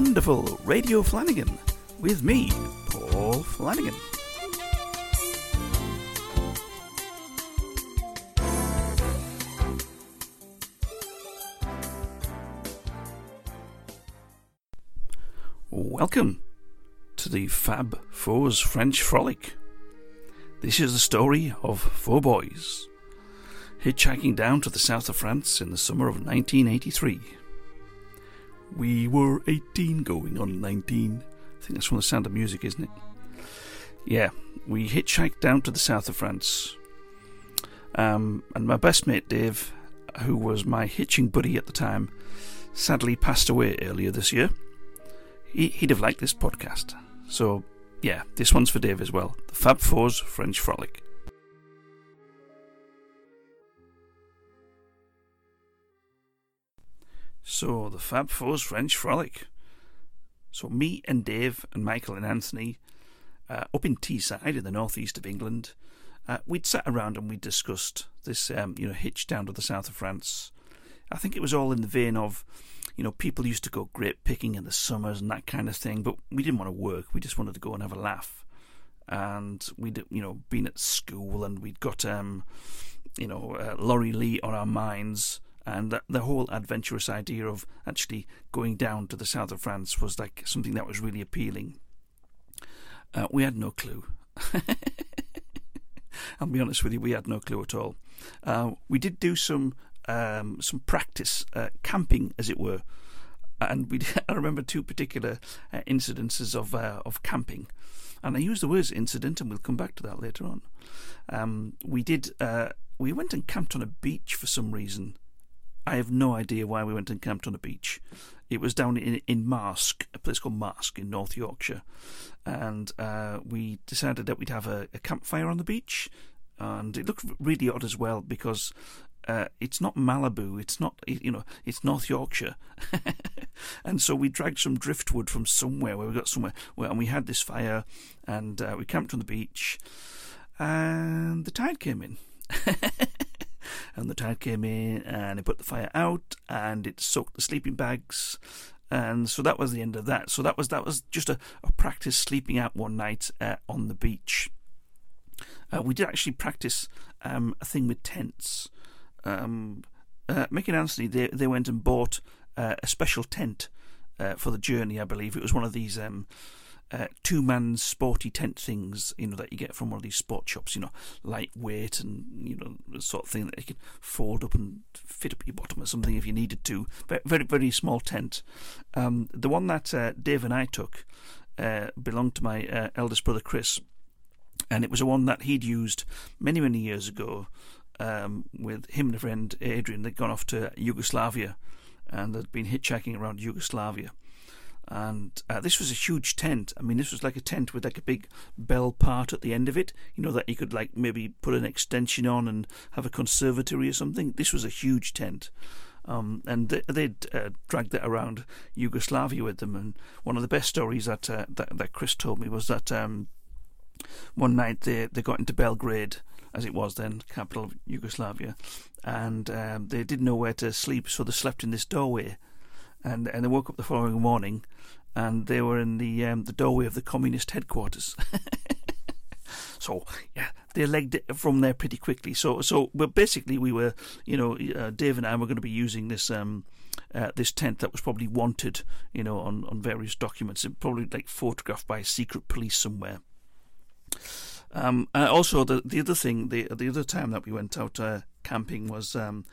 wonderful Radio Flanagan with me, Paul Flanagan. Welcome to the Fab Fours French Frolic. This is the story of four boys hitchhiking down to the south of France in the summer of 1983. We were 18 going on 19. I think that's from the sound of music, isn't it? Yeah, we hitchhiked down to the south of France. Um, and my best mate Dave, who was my hitching buddy at the time, sadly passed away earlier this year. He, would have liked this podcast. So, yeah, this one's for Dave as well. The Fab Fours French Frolic. So, the Fab Four's French Frolic. So, me and Dave and Michael and Anthony, uh, up in Teesside in the northeast of England, uh, we'd sat around and we discussed this, um, you know, hitch down to the south of France. I think it was all in the vein of, you know, people used to go grape picking in the summers and that kind of thing, but we didn't want to work. We just wanted to go and have a laugh. And we'd, you know, been at school and we'd got, um, you know, uh, Laurie Lee on our minds and that, the whole adventurous idea of actually going down to the south of France was like something that was really appealing. Uh, we had no clue. I'll be honest with you, we had no clue at all. Uh, we did do some um, some practice uh, camping, as it were, and we I remember two particular uh, incidences of uh, of camping, and I use the words incident, and we'll come back to that later on. Um, we did uh, we went and camped on a beach for some reason I have no idea why we went and camped on a beach. It was down in in Marske, a place called Marske in North Yorkshire, and uh, we decided that we'd have a, a, campfire on the beach, and it looked really odd as well because. Uh, it's not Malibu. It's not you know. It's North Yorkshire, and so we dragged some driftwood from somewhere where we got somewhere, where, and we had this fire, and uh, we camped on the beach, and the tide came in. and the tide came in and it put the fire out and it soaked the sleeping bags. And so that was the end of that. So that was that was just a, a practice sleeping out one night uh, on the beach. Uh, we did actually practice um, a thing with tents. Um, uh, Mick and Anthony they, they went and bought uh, a special tent uh, for the journey I believe. It was one of these um, uh, two man sporty tent things, you know, that you get from one of these sport shops, you know, lightweight and, you know, the sort of thing that you can fold up and fit up your bottom or something if you needed to. Very, very, very small tent. Um, the one that uh, Dave and I took uh, belonged to my uh, eldest brother Chris, and it was a one that he'd used many, many years ago um, with him and a friend Adrian. They'd gone off to Yugoslavia and they'd been hitchhiking around Yugoslavia and uh, this was a huge tent. I mean, this was like a tent with like a big bell part at the end of it. You know that you could like maybe put an extension on and have a conservatory or something. This was a huge tent, um, and they, would uh, dragged it around Yugoslavia with them. And one of the best stories that uh, that, that Chris told me was that um, one night they they got into Belgrade, as it was then, capital of Yugoslavia, and um, they didn't know where to sleep, so they slept in this doorway and and they woke up the following morning, and they were in the um, the doorway of the communist headquarters. so yeah, they legged it from there pretty quickly. So so but basically we were you know uh, Dave and I were going to be using this. Um, uh, this tent that was probably wanted, you know, on, on various documents, it probably like photographed by secret police somewhere. Um, also, the the other thing, the the other time that we went out uh, camping was um,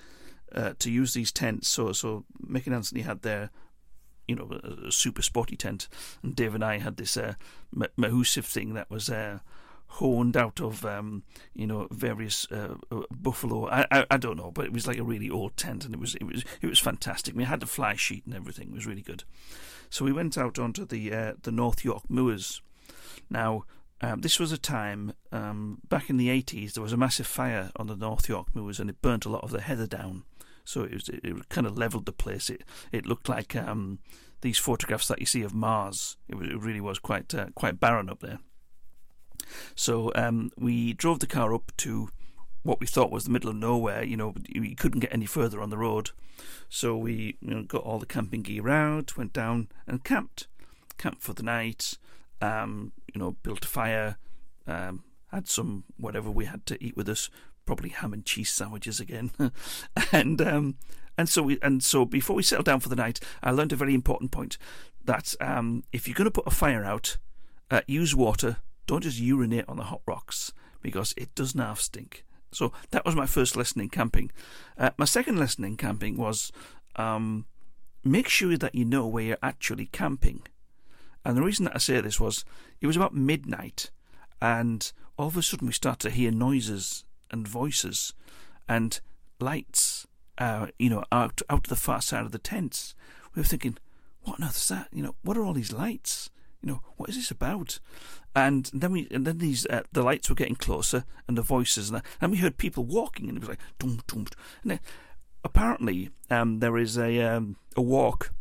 uh, to use these tents. So so Mick and Anthony had their you know a, super sporty tent, and Dave and I had this uh, Mahusive thing that was. Uh, honed out of um, you know various uh, uh, buffalo. I, I, I don't know, but it was like a really old tent, and it was it was it was fantastic. We had a fly sheet and everything. It was really good. So we went out onto the uh, the North York moors. Now um, this was a time um, back in the 80s. There was a massive fire on the North York moors, and it burnt a lot of the heather down. So it was it, kind of leveled the place. It it looked like um, these photographs that you see of Mars. It, it really was quite uh, quite barren up there. So um, we drove the car up to what we thought was the middle of nowhere. You know, we couldn't get any further on the road, so we you know, got all the camping gear out, went down and camped, camped for the night. Um, you know, built a fire, um, had some whatever we had to eat with us, probably ham and cheese sandwiches again, and um, and so we and so before we settled down for the night, I learned a very important point that um, if you're going to put a fire out, uh, use water. Don't just urinate on the hot rocks because it does not stink. So that was my first lesson in camping. Uh, my second lesson in camping was um, make sure that you know where you're actually camping. And the reason that I say this was it was about midnight, and all of a sudden we start to hear noises and voices and lights, uh, you know, out out to the far side of the tents. We were thinking, what on earth is that? You know, what are all these lights? You know, what is this about? And then we, and then these, uh, the lights were getting closer, and the voices, and, and we heard people walking, and it was like, dum dum. And then, apparently, um, there is a um, a walk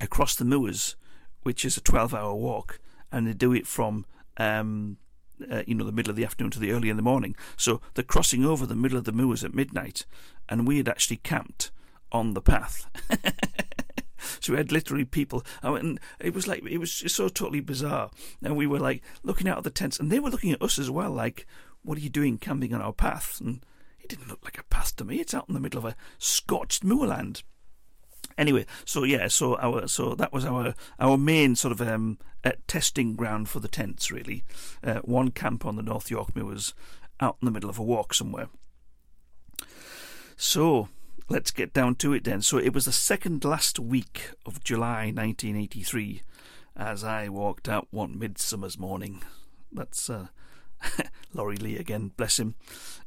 across the moors, which is a twelve-hour walk, and they do it from um, uh, you know, the middle of the afternoon to the early in the morning. So they're crossing over the middle of the moors at midnight, and we had actually camped on the path. so we had literally people, and it was like it was just so totally bizarre. And we were like looking out of the tents, and they were looking at us as well, like, "What are you doing camping on our path?" And it didn't look like a path to me. It's out in the middle of a scorched moorland. Anyway, so yeah, so our so that was our our main sort of um, uh, testing ground for the tents. Really, uh, one camp on the North York was out in the middle of a walk somewhere. So let's get down to it then. So it was the second last week of July 1983 as I walked out one midsummer's morning. That's uh, Laurie Lee again, bless him.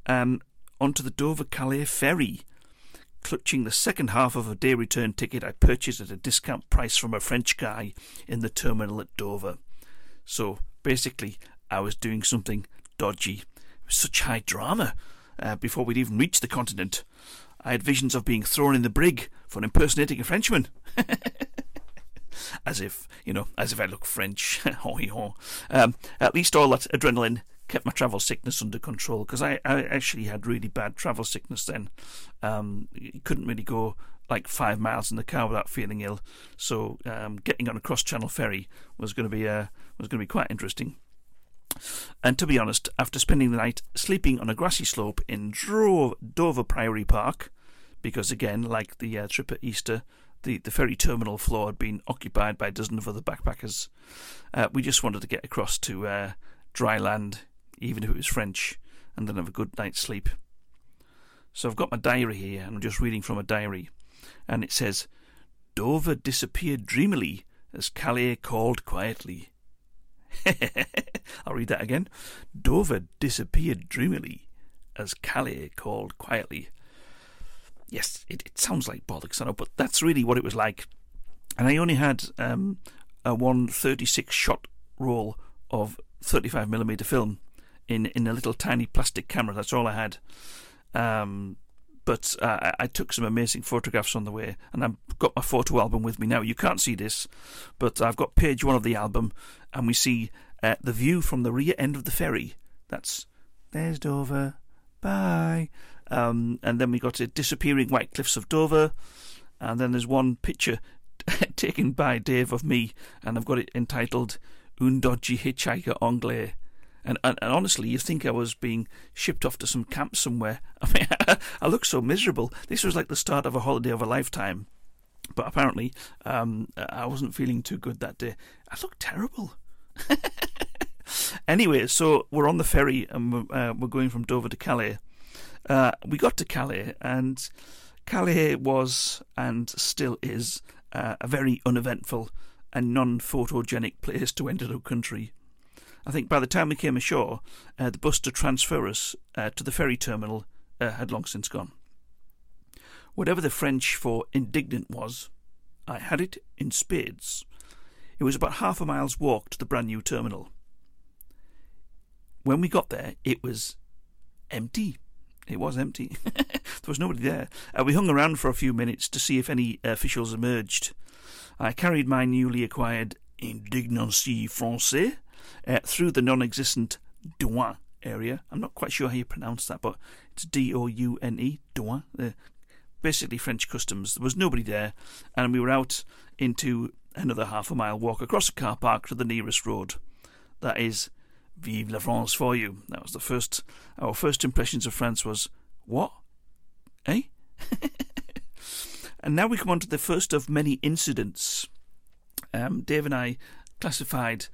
Um, onto the Dover Calais ferry clutching the second half of a day return ticket I purchased at a discount price from a French guy in the terminal at Dover. So basically, I was doing something dodgy. Such high drama uh, before we'd even reached the continent. I had visions of being thrown in the brig for impersonating a Frenchman. as if, you know, as if I look French. um, at least all that adrenaline kept my travel sickness under control because I, I actually had really bad travel sickness then. Um, you couldn't really go like five miles in the car without feeling ill. So um, getting on a cross channel ferry was going to be uh, was going to be quite interesting. And to be honest, after spending the night sleeping on a grassy slope in Dro- Dover Priory Park, because again, like the uh, trip at Easter, the, the ferry terminal floor had been occupied by a dozen of other backpackers, uh, we just wanted to get across to uh, dry land even if it was French, and then have a good night's sleep. So I've got my diary here, and I'm just reading from a diary, and it says, Dover disappeared dreamily as Calais called quietly. I'll read that again. Dover disappeared dreamily as Calais called quietly. Yes, it, it sounds like bollocks, I know, but that's really what it was like. And I only had um, a 136 shot roll of 35mm film in in a little tiny plastic camera. That's all I had. Um, but uh, I took some amazing photographs on the way, and I've got my photo album with me now. You can't see this, but I've got page one of the album, and we see uh, the view from the rear end of the ferry. That's there's Dover, bye. Um, and then we got the disappearing white cliffs of Dover, and then there's one picture taken by Dave of me, and I've got it entitled "Un dodgy hitchhiker anglais." And, and, and, honestly, you think I was being shipped off to some camp somewhere. I mean, I look so miserable. This was like the start of a holiday of a lifetime. But apparently, um, I wasn't feeling too good that day. I looked terrible. anyway, so we're on the ferry and we're, uh, we're going from Dover to Calais. Uh, we got to Calais, and Calais was and still is uh, a very uneventful and non photogenic place to enter the country. I think by the time we came ashore, uh, the bus to transfer us uh, to the ferry terminal uh, had long since gone. Whatever the French for indignant was, I had it in spades. It was about half a mile's walk to the brand new terminal. When we got there, it was empty. It was empty. there was nobody there. Uh, we hung around for a few minutes to see if any officials emerged. I carried my newly acquired indignancy français uh, through the non existent Douane area. I'm not quite sure how you pronounce that, but it's D O U N E, Douane. Uh, basically French customs. There was nobody there, and we were out into another half a mile walk across a car park to the nearest road. That is Vive la France for you. That was the first. Our first impressions of France was what? Eh? and now we come on to the first of many incidents. Um, Dave and I classified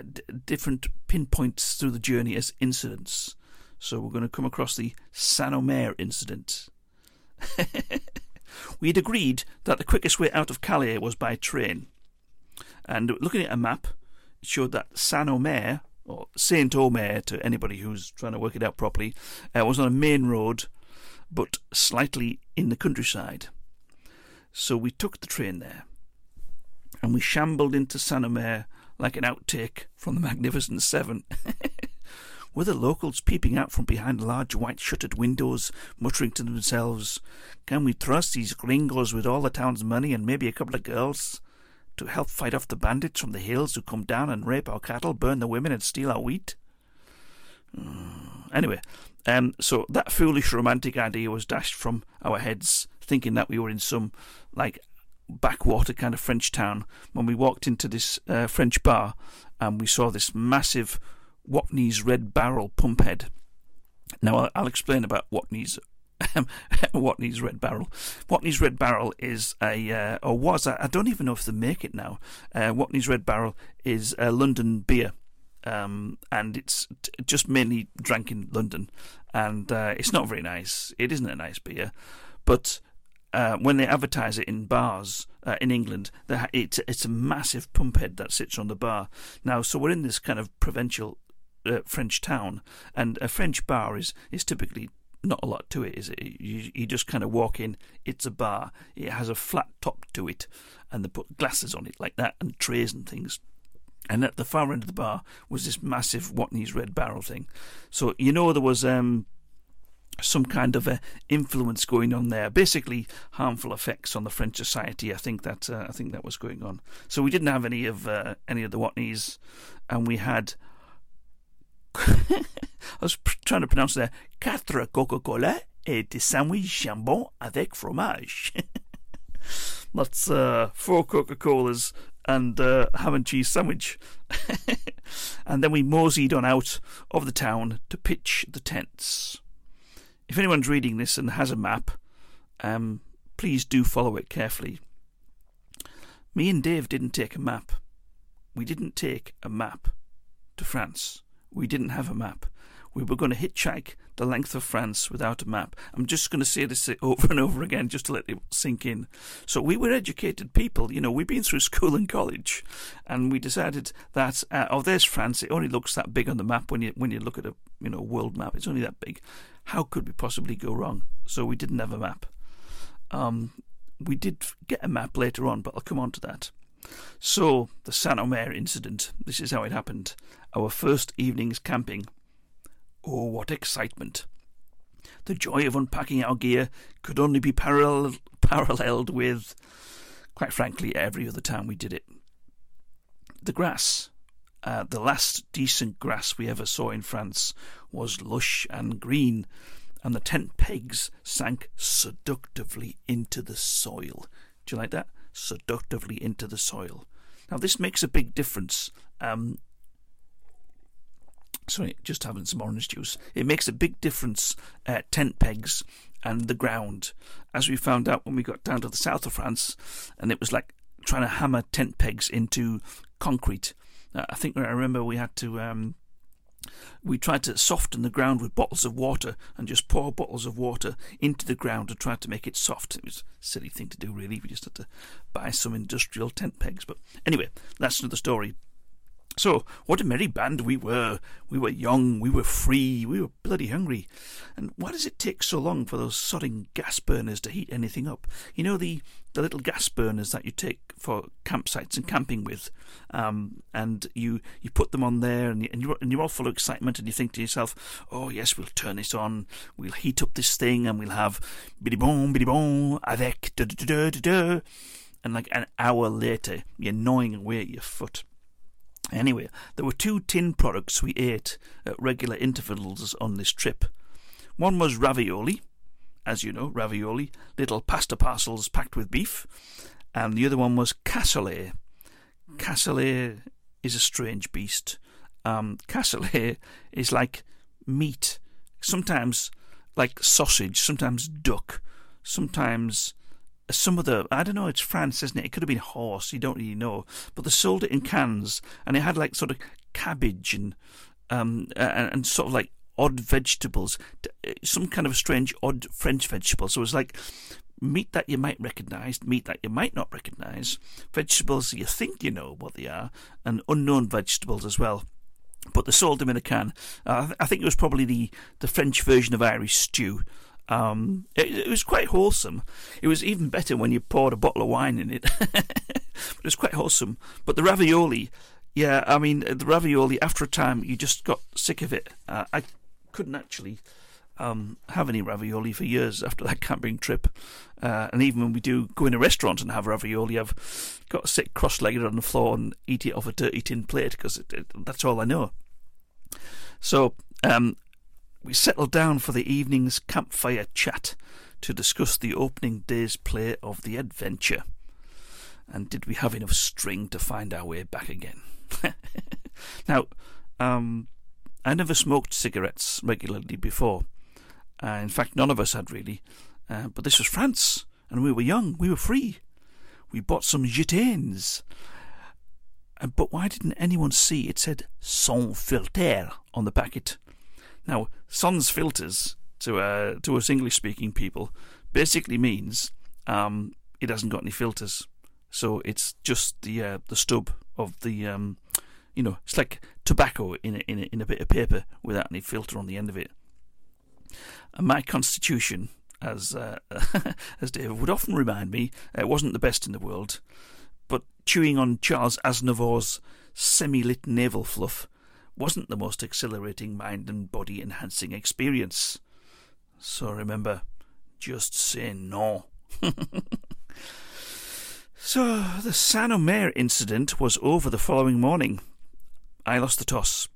d- different pinpoints through the journey as incidents. So we're going to come across the Saint Omer incident. we had agreed that the quickest way out of Calais was by train. And looking at a map, it showed that Saint Omer, or Saint Omer to anybody who's trying to work it out properly, uh, was on a main road, but slightly in the countryside. So we took the train there, and we shambled into Saint Omer like an outtake from the Magnificent Seven. Were the locals peeping out from behind large white shuttered windows, muttering to themselves, Can we trust these gringos with all the town's money and maybe a couple of girls? To help fight off the bandits from the hills who come down and rape our cattle, burn the women, and steal our wheat? Anyway, um, so that foolish romantic idea was dashed from our heads, thinking that we were in some like backwater kind of French town when we walked into this uh, French bar and we saw this massive Watney's Red Barrel pump head. Now I'll, I'll explain about Watney's Watney's Red Barrel. Watney's Red Barrel is a, uh, or was, I don't even know if they make it now. Uh, Watney's Red Barrel is a London beer. Um, and it's t- just mainly drank in London, and uh, it's not very nice. It isn't a nice beer, but uh, when they advertise it in bars uh, in England, it's it's a massive pump head that sits on the bar. Now, so we're in this kind of provincial uh, French town, and a French bar is is typically not a lot to it, is it? You, you just kind of walk in. It's a bar. It has a flat top to it, and they put glasses on it like that, and trays and things. And at the far end of the bar was this massive Watney's Red Barrel thing. So you know there was um, some kind of a influence going on there. Basically, harmful effects on the French society. I think that uh, I think that was going on. So we didn't have any of uh, any of the Watneys, and we had. I was trying to pronounce there. Quatre Coca-Cola et des sandwiches jambon avec fromage. That's uh, four Coca-Colas and uh, ham and cheese sandwich. and then we moseyed on out of the town to pitch the tents. If anyone's reading this and has a map, um, please do follow it carefully. Me and Dave didn't take a map. We didn't take a map to France. We didn't have a map. We were going to hitchhike the length of France without a map. I'm just going to say this over and over again just to let it sink in. So we were educated people, you know, we've been through school and college, and we decided that uh, oh, there's France. It only looks that big on the map when you when you look at a you know world map. It's only that big. How could we possibly go wrong? So we didn't have a map. Um, we did get a map later on, but I'll come on to that. So, the Saint Omer incident. This is how it happened. Our first evening's camping. Oh, what excitement! The joy of unpacking our gear could only be parallel, paralleled with, quite frankly, every other time we did it. The grass, uh, the last decent grass we ever saw in France, was lush and green, and the tent pegs sank seductively into the soil. Do you like that? Seductively into the soil. Now, this makes a big difference. Um, sorry, just having some orange juice. It makes a big difference at tent pegs and the ground, as we found out when we got down to the south of France, and it was like trying to hammer tent pegs into concrete. Uh, I think I remember we had to. Um, we tried to soften the ground with bottles of water and just pour bottles of water into the ground to try to make it soft. It was a silly thing to do, really. We just had to buy some industrial tent pegs. But anyway, that's another story. So, what a merry band we were. We were young, we were free, we were bloody hungry. And why does it take so long for those sodding gas burners to heat anything up? You know, the, the little gas burners that you take for campsites and camping with, um, and you, you put them on there, and, you, and, you're, and you're all full of excitement, and you think to yourself, oh, yes, we'll turn this on, we'll heat up this thing, and we'll have biddy bon, biddy bon, avec da da da da da. And like an hour later, you're gnawing away at your foot Anyway, there were two tin products we ate at regular intervals on this trip. One was ravioli, as you know, ravioli, little pasta parcels packed with beef, and the other one was cassoulet. Cassoulet is a strange beast. Um, cassoulet is like meat, sometimes like sausage, sometimes duck, sometimes some of the I don't know. It's France, isn't it? It could have been horse. You don't really know, but they sold it in cans, and it had like sort of cabbage and um and, and sort of like odd vegetables, some kind of strange odd French vegetables. So it was like meat that you might recognise, meat that you might not recognise, vegetables you think you know what they are, and unknown vegetables as well. But they sold them in a can. Uh, I think it was probably the, the French version of Irish stew. Um, it, it, was quite wholesome. It was even better when you poured a bottle of wine in it. it was quite wholesome. But the ravioli, yeah, I mean, the ravioli, after a time, you just got sick of it. Uh, I couldn't actually um, have any ravioli for years after that camping trip. Uh, and even when we do go in a restaurant and have ravioli, I've got to sit cross legged on the floor and eat it off a dirty tin plate because that's all I know. So um, we settled down for the evening's campfire chat to discuss the opening day's play of the adventure. And did we have enough string to find our way back again? now, um, I never smoked cigarettes regularly before. Uh, in fact, none of us had really. Uh, but this was France, and we were young, we were free. We bought some gitanes. Uh, but why didn't anyone see it said sans filter on the packet? Now, sans filters to uh, to us English speaking people basically means um, it hasn't got any filters, so it's just the uh, the stub of the um, you know it's like tobacco in a, in a, in a bit of paper without any filter on the end of it. And my constitution, as uh, as David would often remind me, it wasn't the best in the world, but chewing on Charles Aznavour's semi-lit navel fluff wasn't the most exhilarating mind and body enhancing experience. So remember, just say no. so the Saint Omer incident was over the following morning. I lost the toss.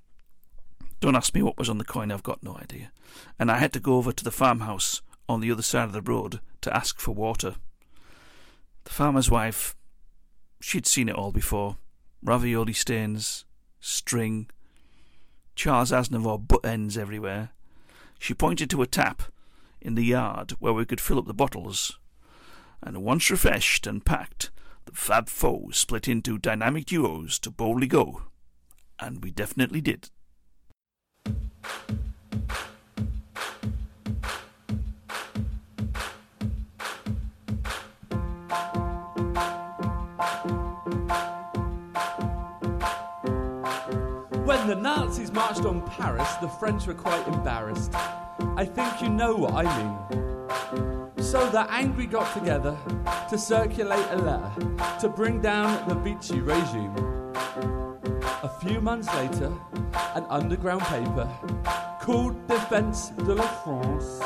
Don't ask me what was on the coin, I've got no idea. And I had to go over to the farmhouse on the other side of the road to ask for water. The farmer's wife, she'd seen it all before ravioli stains, string, Charles Aznavour butt ends everywhere. She pointed to a tap in the yard where we could fill up the bottles. And once refreshed and packed, the Fab Fours split into dynamic duos to boldly go. And we definitely did. When the Nazis marched on Paris, the French were quite embarrassed. I think you know what I mean. So the angry got together to circulate a letter to bring down the Vichy regime. A few months later, an underground paper called Defense de la France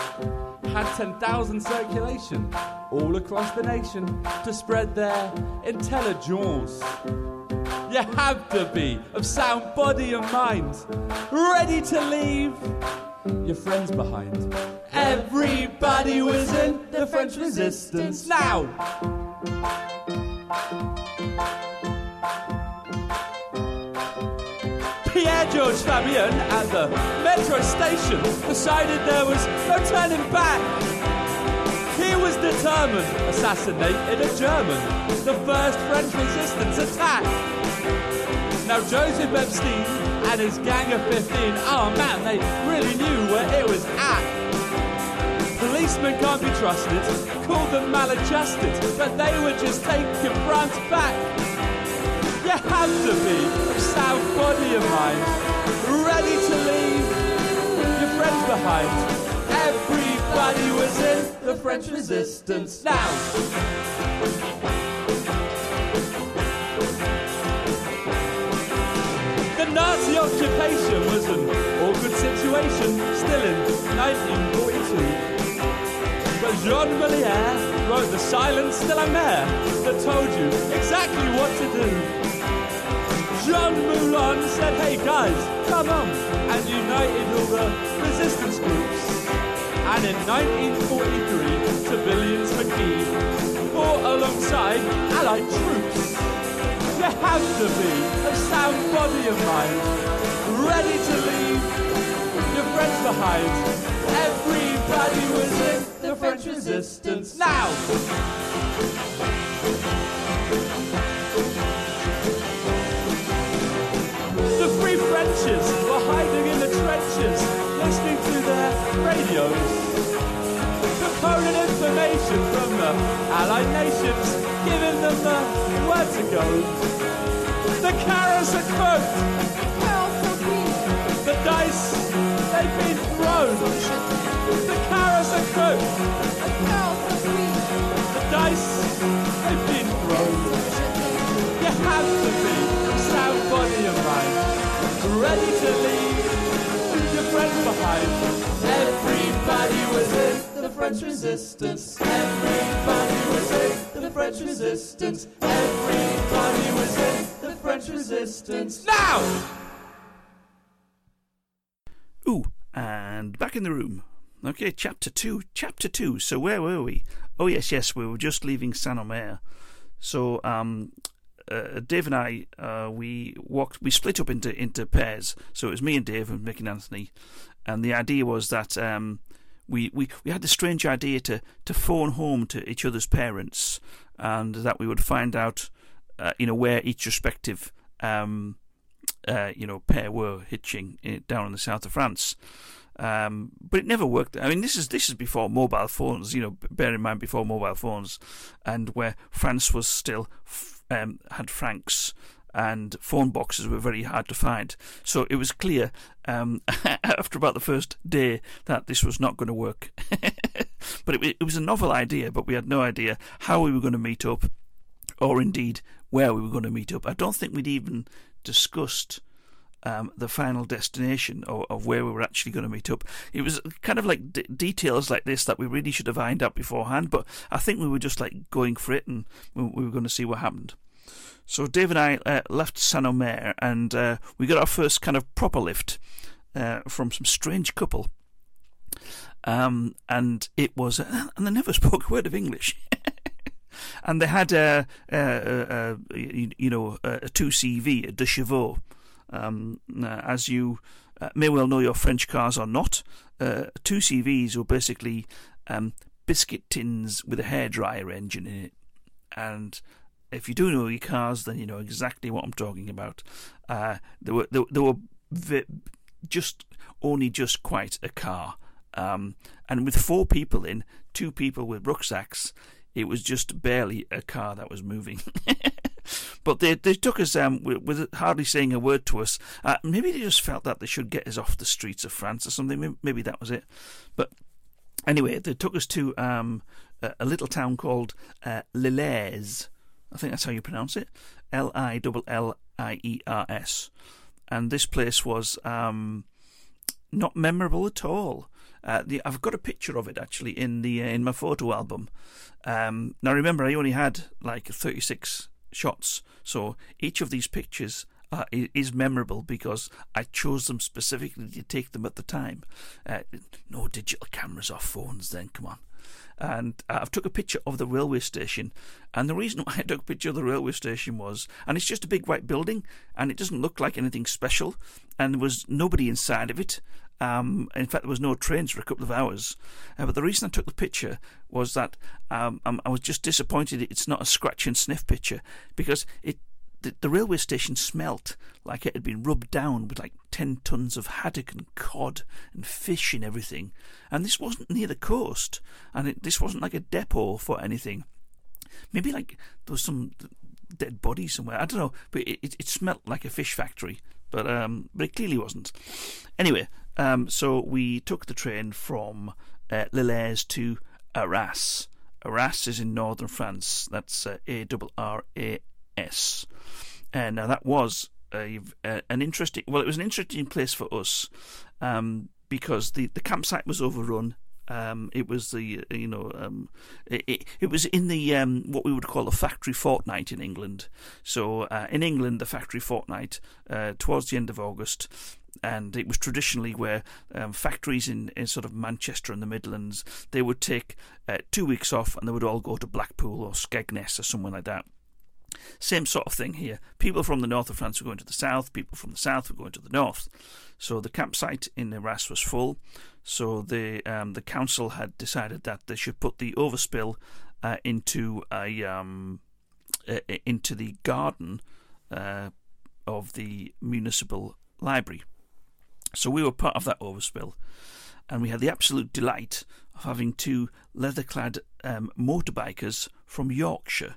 had 10,000 circulation all across the nation to spread their intelligence you have to be of sound body and mind, ready to leave your friends behind. Everybody was in the French resistance now. Pierre Georges Fabien at the metro station decided there was no turning back. Was determined, assassinated a German, the first French resistance attack. Now Joseph Epstein and his gang of 15, oh man, they really knew where it was at. Policemen can't be trusted, called them maladjusted, but they were just taking France back. You have to be of sound body of mind, ready to leave your friends behind. Everybody was in the French resistance now. The Nazi occupation was an awkward situation still in 1942. But Jean Molière wrote The Silence de la Mer that told you exactly what to do. Jean Moulin said, hey guys, come on, and united all the resistance groups. And in 1943, civilians Maquis fought alongside Allied troops. You have to be a sound body of mind, ready to leave your friends behind. Everybody was in the French resistance. Now! The Free Frenches were hiding in the trenches, listening to their radios. Decoding information from the Allied nations, giving them the where to go. The carrots are cooked, the dice, they've been thrown. The carrots are cooked, the dice, they've been thrown. You have to be sound body of mind, ready to leave friends behind. Everybody was in the French resistance. Everybody was in the French resistance. Everybody was in the French resistance. Now! Ooh, and back in the room. Okay, chapter two. Chapter two. So where were we? Oh yes, yes, we were just leaving Saint Omer. So um, uh, Dave and I, uh, we walked. We split up into into pairs. So it was me and Dave and Mick and Anthony, and the idea was that um, we, we we had the strange idea to to phone home to each other's parents, and that we would find out, uh, you know, where each respective. Um, uh, you know, pair were hitching it down in the south of France. Um, but it never worked. I mean, this is this is before mobile phones. You know, bear in mind before mobile phones, and where France was still um, had francs and phone boxes were very hard to find. So it was clear um, after about the first day that this was not going to work. but it, it was a novel idea, but we had no idea how we were going to meet up, or indeed where we were going to meet up. I don't think we'd even discussed um, the final destination of, of, where we were actually going to meet up. It was kind of like d- details like this that we really should have ironed out beforehand, but I think we were just like going for it and we, we were going to see what happened. So Dave and I uh, left Saint Omer and uh, we got our first kind of proper lift uh, from some strange couple. Um, and it was, and they never spoke a word of English. and they had a, a, a, a you know a two CV a deux chevaux. Um, uh, as you uh, may well know, your French cars are not. Uh, two CVs were basically um, biscuit tins with a hairdryer engine in it, and if you do know your cars, then you know exactly what I'm talking about. Uh, they were they, they were just only just quite a car, um, and with four people in, two people with rucksacks, it was just barely a car that was moving. but they they took us um, with, with, hardly saying a word to us. Uh, maybe they just felt that they should get us off the streets of France or something. Maybe that was it. But anyway, they took us to um, a, a, little town called uh, Lillers. I think that's how you pronounce it. L I L L I E R S. And this place was um, not memorable at all. Uh, the, I've got a picture of it actually in the uh, in my photo album. Um, now remember, I only had like 36 shots, so each of these pictures uh, is memorable because I chose them specifically to take them at the time. Uh, no digital cameras or phones, then come on. And uh, I've took a picture of the railway station, and the reason why I took a picture of the railway station was, and it's just a big white building, and it doesn't look like anything special, and there was nobody inside of it. Um, in fact, there was no trains for a couple of hours. Uh, but the reason I took the picture was that um, I was just disappointed it's not a scratch and sniff picture because it the, the, railway station smelt like it had been rubbed down with like 10 tons of haddock and cod and fish and everything. And this wasn't near the coast, and it, this wasn't like a depot for anything. Maybe like there was some dead body somewhere. I don't know, but it, it, it smelt like a fish factory. But um, but it clearly wasn't. Anyway, um, so we took the train from uh, Lillers to Arras. Arras is in northern France. That's uh, A R R A S. And now that was a, a, an interesting. Well, it was an interesting place for us um, because the the campsite was overrun. Um, it was the you know um, it, it, it was in the um, what we would call a factory fortnight in England. So uh, in England, the factory fortnight uh, towards the end of August, and it was traditionally where um, factories in, in sort of Manchester and the Midlands they would take uh, two weeks off and they would all go to Blackpool or Skegness or somewhere like that. Same sort of thing here. People from the north of France were going to the south, people from the south were going to the north. So the campsite in Arras was full. So the um, the council had decided that they should put the overspill uh, into a um, uh, into the garden uh, of the municipal library. So we were part of that overspill, and we had the absolute delight of having two leather-clad um, motorbikers from Yorkshire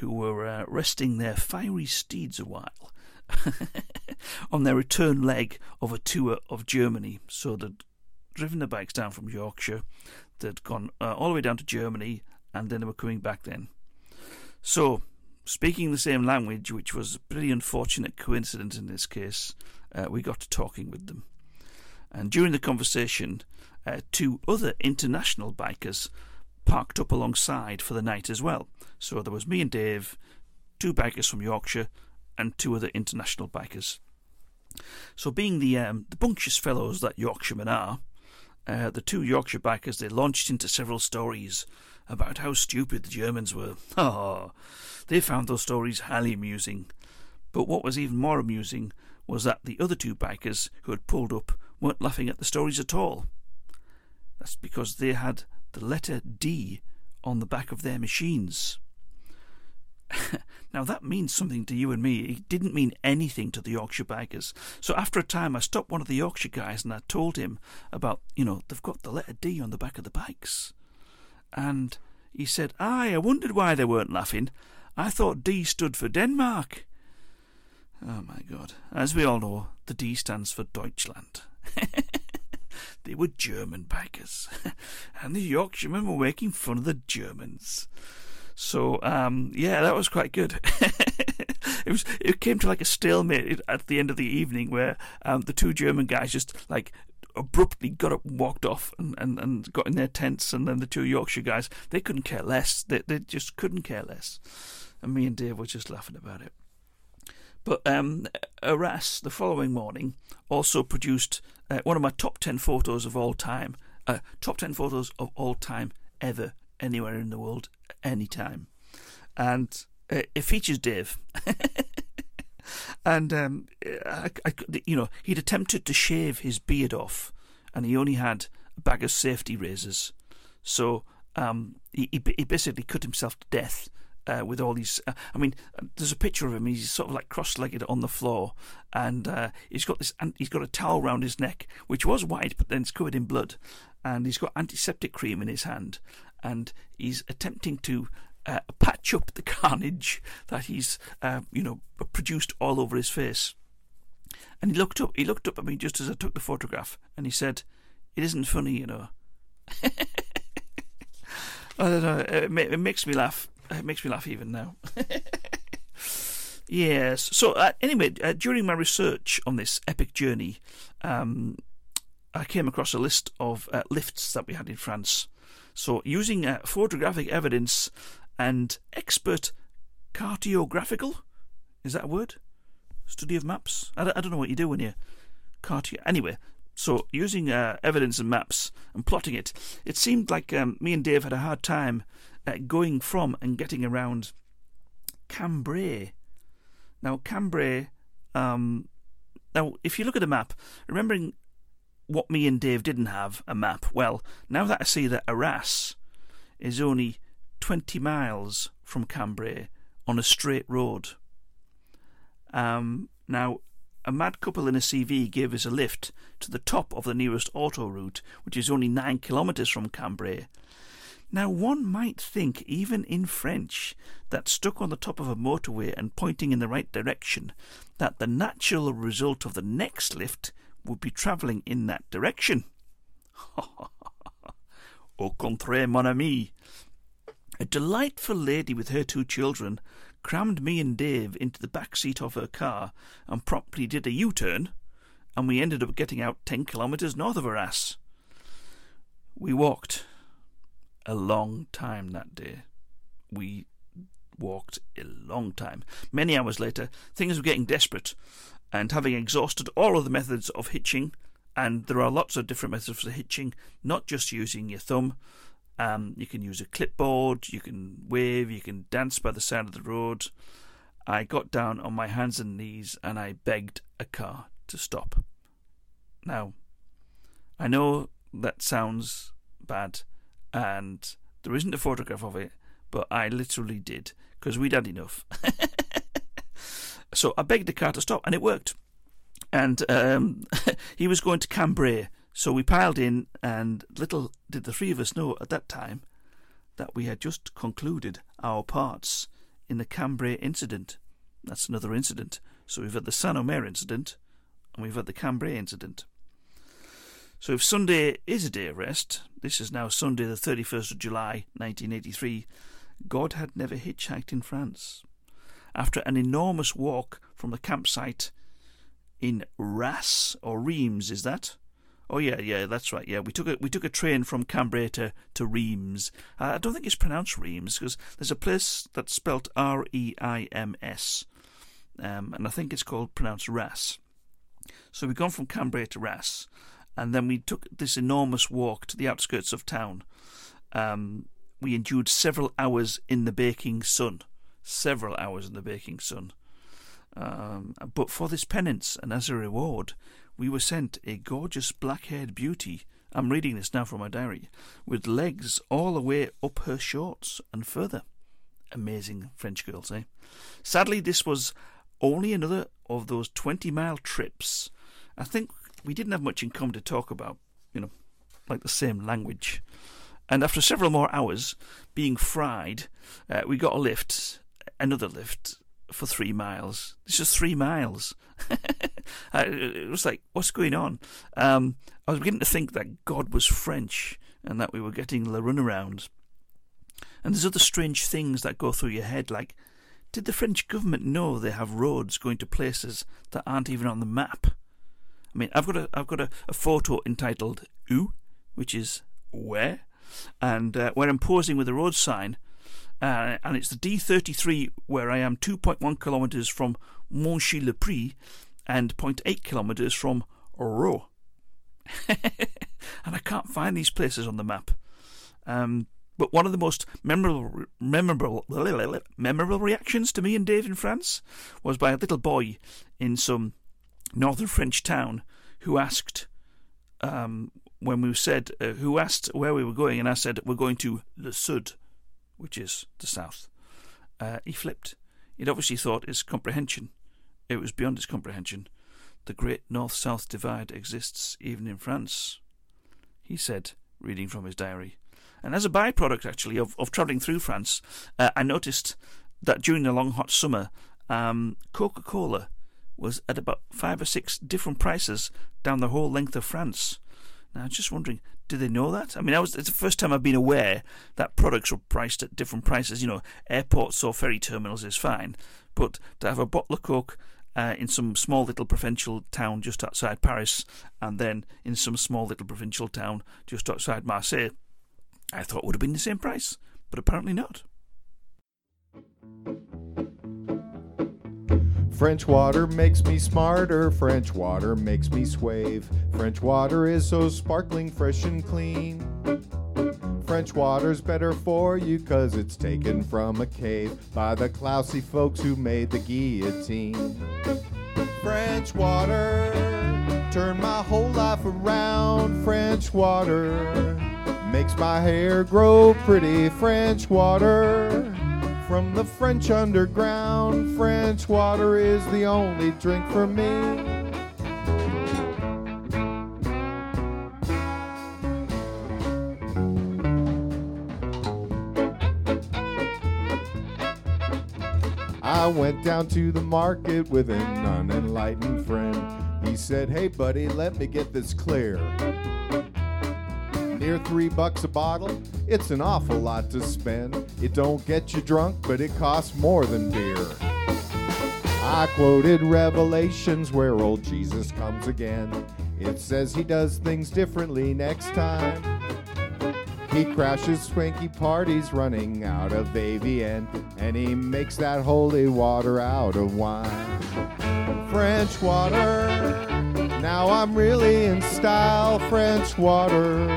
who were uh, resting their fiery steeds a while on their return leg of a tour of Germany. So they'd driven the bikes down from Yorkshire, they'd gone uh, all the way down to Germany, and then they were coming back then. So, speaking the same language, which was a pretty unfortunate coincidence in this case, uh, we got to talking with them. And during the conversation, uh, two other international bikers parked up alongside for the night as well. So there was me and Dave, two bikers from Yorkshire, and two other international bikers. So, being the um, the bunctious fellows that Yorkshiremen are, uh, the two Yorkshire bikers they launched into several stories about how stupid the Germans were. Ha ha! they found those stories highly amusing. But what was even more amusing was that the other two bikers who had pulled up weren't laughing at the stories at all. That's because they had the letter D on the back of their machines. now that means something to you and me. It didn't mean anything to the Yorkshire bikers. So after a time, I stopped one of the Yorkshire guys and I told him about, you know, they've got the letter D on the back of the bikes. And he said, Aye, I wondered why they weren't laughing. I thought D stood for Denmark. Oh my God. As we all know, the D stands for Deutschland. They were German bikers, and the Yorkshiremen were making fun of the Germans. So um, yeah, that was quite good. it was. It came to like a stalemate at the end of the evening, where um, the two German guys just like abruptly got up and walked off and, and, and got in their tents and then the two Yorkshire guys they couldn't care less they, they just couldn't care less and me and Dave were just laughing about it but um, Arras the following morning also produced uh, one of my top 10 photos of all time. Uh, top 10 photos of all time ever, anywhere in the world, anytime. And uh, it features Dave. and, um, I, I, you know, he'd attempted to shave his beard off, and he only had a bag of safety razors. So um, he, he basically cut himself to death uh, with all these. Uh, I mean, there's a picture of him. He's sort of like cross-legged on the floor, and uh, he's got this. He's got a towel round his neck, which was white, but then it's covered in blood, and he's got antiseptic cream in his hand, and he's attempting to. Uh, patch up the carnage that he's, uh, you know, produced all over his face. And he looked up. He looked up at me just as I took the photograph, and he said, "It isn't funny, you know." I don't know. It, makes me laugh it makes me laugh even now. yes. So uh, anyway, uh, during my research on this epic journey, um, I came across a list of uh, lifts that we had in France. So using uh, photographic evidence and expert cartographical, is that a word? Study of maps. I don't, I don't know what you do when you carti. Anyway, so using uh, evidence and maps and plotting it, it seemed like um, me and Dave had a hard time uh, going from and getting around Cambrai. Now, Cambrai, um, now, if you look at a map, remembering what me and Dave didn't have a map, well, now that I see that Arras is only 20 miles from Cambrai on a straight road. Um, now, a mad couple in a CV gave us a lift to the top of the nearest auto route, which is only 9 kilometres from Cambrai, now, one might think, even in French, that stuck on the top of a motorway and pointing in the right direction, that the natural result of the next lift would be travelling in that direction. Au contraire, mon ami. A delightful lady with her two children crammed me and Dave into the back seat of her car and promptly did a U turn, and we ended up getting out ten kilometres north of Arras. We walked a long time that day. We walked a long time. Many hours later, things were getting desperate, and having exhausted all of the methods of hitching, and there are lots of different methods for hitching, not just using your thumb. Um, you can use a clipboard, you can wave, you can dance by the side of the road. I got down on my hands and knees and I begged a car to stop. Now, I know that sounds bad and there isn't a photograph of it, but I literally did because we'd had enough. so I begged the car to stop, and it worked. And um, he was going to Cambrai, so we piled in, and little did the three of us know at that time that we had just concluded our parts in the Cambrai incident. That's another incident. So we've had the Saint Omer incident, and we've had the Cambrai incident. So if Sunday is a day of rest, this is now Sunday the 31st of July 1983, God had never hitchhiked in France. After an enormous walk from the campsite in Ras or Reims, is that? Oh yeah, yeah, that's right. Yeah, we took a we took a train from Cambrai to, to Reims. Uh, I don't think it's pronounced Reims because there's a place that's spelt R E I M S, um, and I think it's called pronounced Ras. So we've gone from Cambrai to Ras, and then we took this enormous walk to the outskirts of town. Um, we endured several hours in the baking sun. Several hours in the baking sun. Um, but for this penance and as a reward, we were sent a gorgeous black haired beauty. I'm reading this now from my diary, with legs all the way up her shorts and further. Amazing French girls, eh? Sadly, this was only another of those 20 mile trips. I think we didn't have much in common to talk about, you know, like the same language. And after several more hours being fried, uh, we got a lift, another lift, for three miles. This is three miles. it was like, what's going on? Um, I was beginning to think that God was French and that we were getting the runaround. And there's other strange things that go through your head, like, did the French government know they have roads going to places that aren't even on the map? I mean, I've got a I've got a, a photo entitled "Où," which is where, and uh, where I'm posing with a road sign, uh, and it's the D33 where I am 2.1 kilometres from Monchy-le-Prix and 0.8 kilometres from Ro. and I can't find these places on the map. Um, but one of the most memorable, memorable, memorable reactions to me and Dave in France was by a little boy in some northern French town who asked um, when we said, uh, who asked where we were going, and I said, we're going to Le Sud, which is the south. Uh, he flipped. He'd obviously thought his comprehension. It was beyond his comprehension. The great north south divide exists even in France, he said, reading from his diary. And as a byproduct, actually, of, of travelling through France, uh, I noticed that during the long hot summer, um, Coca Cola was at about five or six different prices down the whole length of France. Now, I'm just wondering, do they know that? I mean, I was, it's the first time I've been aware that products were priced at different prices. You know, airports or ferry terminals is fine, but to have a bottle of Coke uh, in some small little provincial town just outside Paris, and then in some small little provincial town just outside Marseille, I thought would have been the same price, but apparently not. French water makes me smarter, French water makes me swave. French water is so sparkling, fresh and clean. French water's better for you cause it's taken from a cave by the Clausy folks who made the guillotine. French water, turned my whole life around. French water makes my hair grow pretty. French water from the French underground. French water is the only drink for me. I went down to the market with an unenlightened friend. He said, Hey, buddy, let me get this clear near three bucks a bottle. It's an awful lot to spend. It don't get you drunk, but it costs more than beer. I quoted Revelations where old Jesus comes again. It says he does things differently next time. He crashes swanky parties running out of Evian, and he makes that holy water out of wine. French water, now I'm really in style. French water,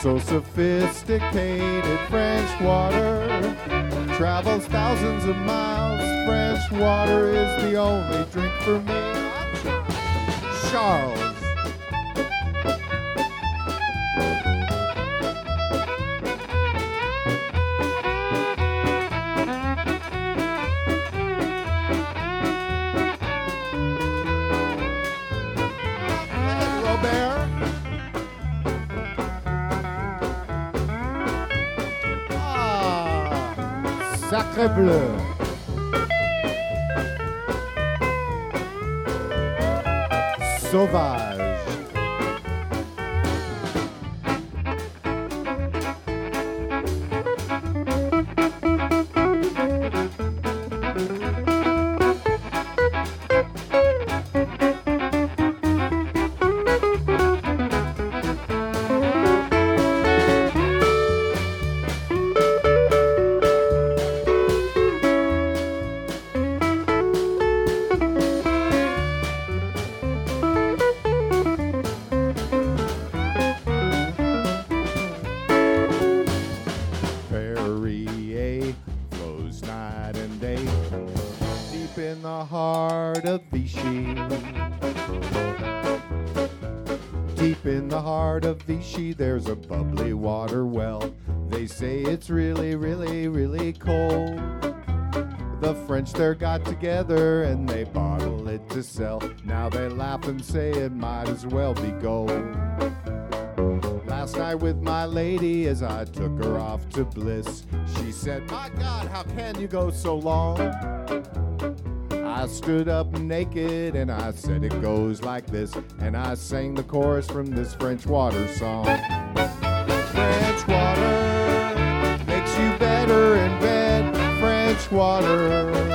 so sophisticated. French water travels thousands of miles. French water is the only drink for me. Charles. Sauvage. Perrier eh? flows night and day deep in the heart of Vichy. Deep in the heart of Vichy, there's a bubbly water well. They say it's really, really, really cold. The French there got together and they bottle it to sell. Now they laugh and say it might as well be gold. Last night with my lady as I took her off to bliss, she said, My God, how can you go so long? I stood up naked and I said it goes like this, and I sang the chorus from this French water song. French water makes you better in bed. French water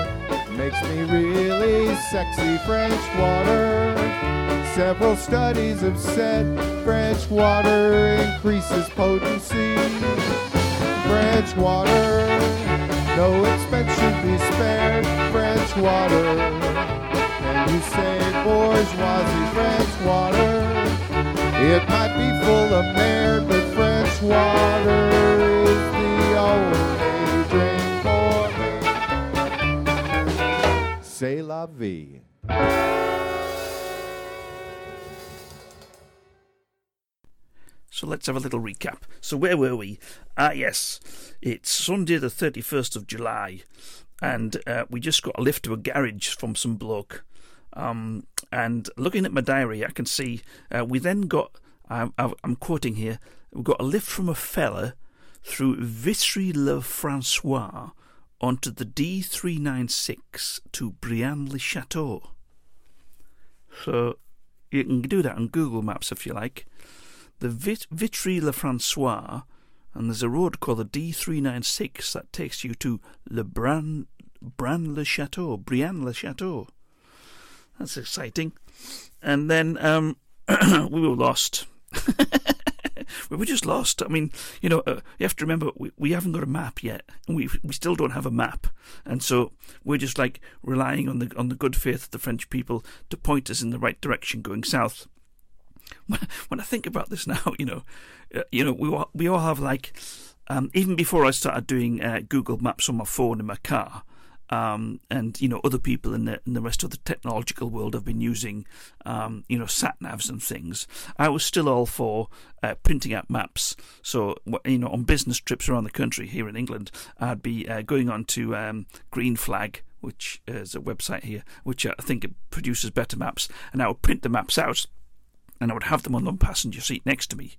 makes me really sexy. French water. Several studies have said French water increases potency. French water, no expense should be spared. French water, and you say bourgeoisie French water. It might be full of merit, but French water is the only C'est la vie. So let's have a little recap. So where were we? Ah, yes, it's Sunday the 31st of July, and uh, we just got a lift to a garage from some bloke. Um, and looking at my diary, I can see uh, we then got, I'm, I'm quoting here, we got a lift from a fella through Vitry-le-Francois onto the D396 to Brienne-le-Chateau. So you can do that on Google Maps if you like the Vit- Vitry-le-Francois, and there's a road called the D396 that takes you to Le Bran, Bran-le-Chateau, Brienne-le-Chateau. That's exciting. And then um, we were lost. we were just lost. I mean, you know, uh, you have to remember we, we haven't got a map yet, we we still don't have a map, and so we're just like relying on the on the good faith of the French people to point us in the right direction going south. When when I think about this now, you know, uh, you know, we all, we all have like, um, even before I started doing uh, Google Maps on my phone in my car, um, and you know, other people in the in the rest of the technological world have been using, um, you know, sat navs and things. I was still all for uh, printing out maps. So you know, on business trips around the country here in England, I'd be uh, going on to um, Green Flag which is a website here, which I think produces better maps, and I would print the maps out and I would have them on the passenger seat next to me.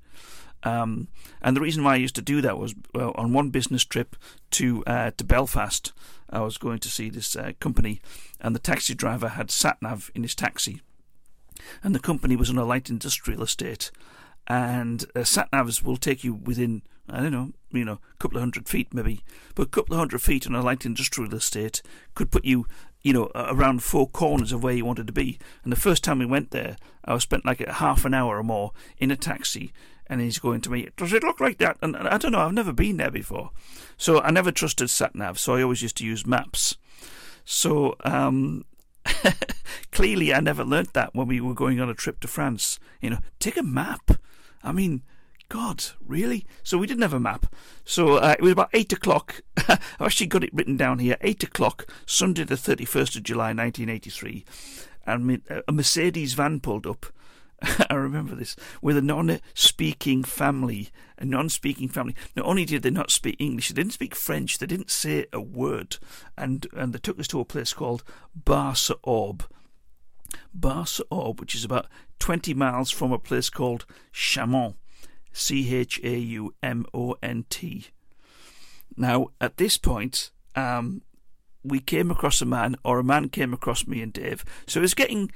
Um, and the reason why I used to do that was well, on one business trip to uh, to Belfast, I was going to see this uh, company, and the taxi driver had sat nav in his taxi, and the company was on a light industrial estate, and uh, sat navs will take you within I don't know, you know, a couple of hundred feet maybe, but a couple of hundred feet on a light industrial estate could put you you know, around four corners of where you wanted to be. And the first time we went there, I spent like a half an hour or more in a taxi, and he's going to me, "Does it look like that?" And, I don't know. I've never been there before, so I never trusted sat nav. So I always used to use maps. So um, clearly, I never learnt that when we were going on a trip to France. You know, take a map. I mean, God, really? So we didn't have a map. So uh, it was about eight o'clock. I've actually got it written down here. Eight o'clock, Sunday, the thirty-first of July, nineteen eighty-three, and a Mercedes van pulled up. I remember this with a non-speaking family. A non-speaking family. Not only did they not speak English, they didn't speak French. They didn't say a word, and and they took us to a place called Bar-sur-Aube. Barsa Orb, which is about twenty miles from a place called Chaumont. C H A U M O N T. Now, at this point, um, we came across a man, or a man came across me and Dave. So it was getting,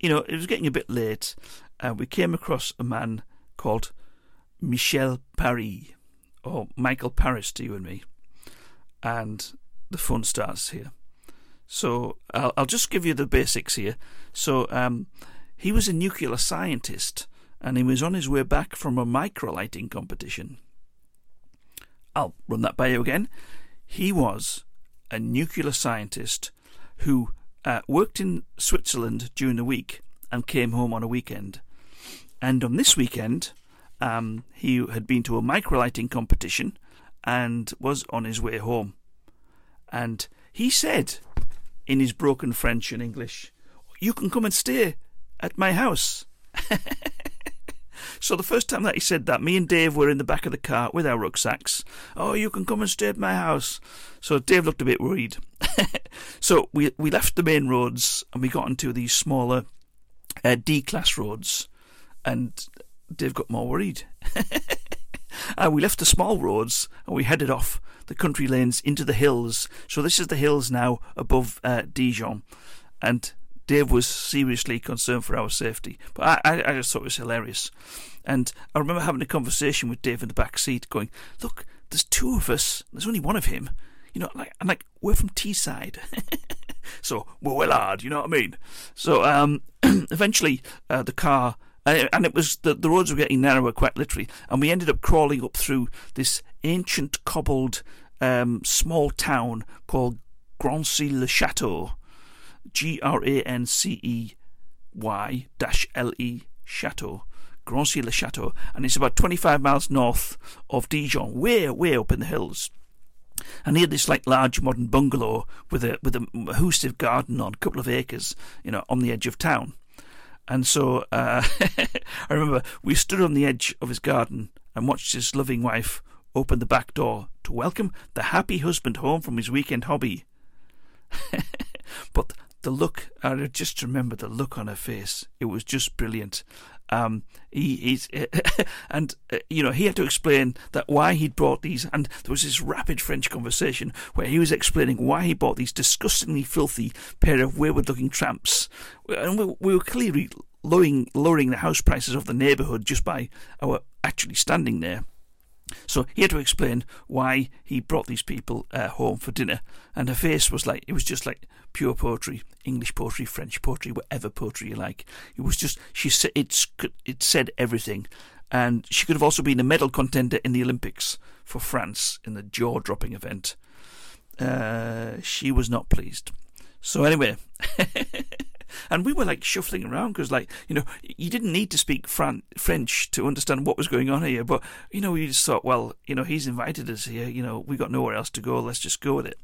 you know, it was getting a bit late. Uh, we came across a man called Michel Paris, or Michael Paris to you and me. And the fun starts here. So I'll, I'll just give you the basics here. So um, he was a nuclear scientist and he was on his way back from a microlighting competition. I'll run that by you again. He was a nuclear scientist who uh, worked in Switzerland during the week and came home on a weekend. And on this weekend, um, he had been to a microlighting competition and was on his way home. And he said, in his broken French and English, You can come and stay at my house. So the first time that he said that, me and Dave were in the back of the car with our rucksacks. Oh, you can come and stay at my house. So Dave looked a bit worried. so we we left the main roads and we got into these smaller uh, D class roads, and Dave got more worried. uh, we left the small roads and we headed off the country lanes into the hills. So this is the hills now above uh, Dijon, and Dave was seriously concerned for our safety. But I, I, just thought it was hilarious. And I remember having a conversation with Dave in the back seat, going, "Look, there's two of us. There's only one of him. You know, like, like, we're from Teesside." so we're well hard, you know what I mean? So um, eventually, uh, the car, and it was the, the roads were getting narrower quite literally, and we ended up crawling up through this ancient cobbled um, small town called Grancey-le-Château, G R A N C E Y dash L E Chateau, Grancey le Chateau, and it's about 25 miles north of Dijon, way, way up in the hills. And he had this like large modern bungalow with a with a mahoosive garden on a couple of acres, you know, on the edge of town. And so uh, I remember we stood on the edge of his garden and watched his loving wife open the back door to welcome the happy husband home from his weekend hobby. but the look, I just remember the look on her face. It was just brilliant. Um, he, he's, and uh, you know, he had to explain that why he'd brought these, and there was this rapid French conversation where he was explaining why he bought these disgustingly filthy pair of wayward-looking tramps, and we, we were clearly lowering, lowering the house prices of the neighbourhood just by our actually standing there. So he had to explain why he brought these people uh, home for dinner, and her face was like it was just like pure poetry, English poetry, French poetry, whatever poetry you like. It was just she said it's it said everything, and she could have also been a medal contender in the Olympics for France in the jaw-dropping event. Uh, she was not pleased. So anyway. and we were like shuffling around because, like, you know, you didn't need to speak Fran- French to understand what was going on here. But you know, we just thought, well, you know, he's invited us here. You know, we got nowhere else to go. Let's just go with it.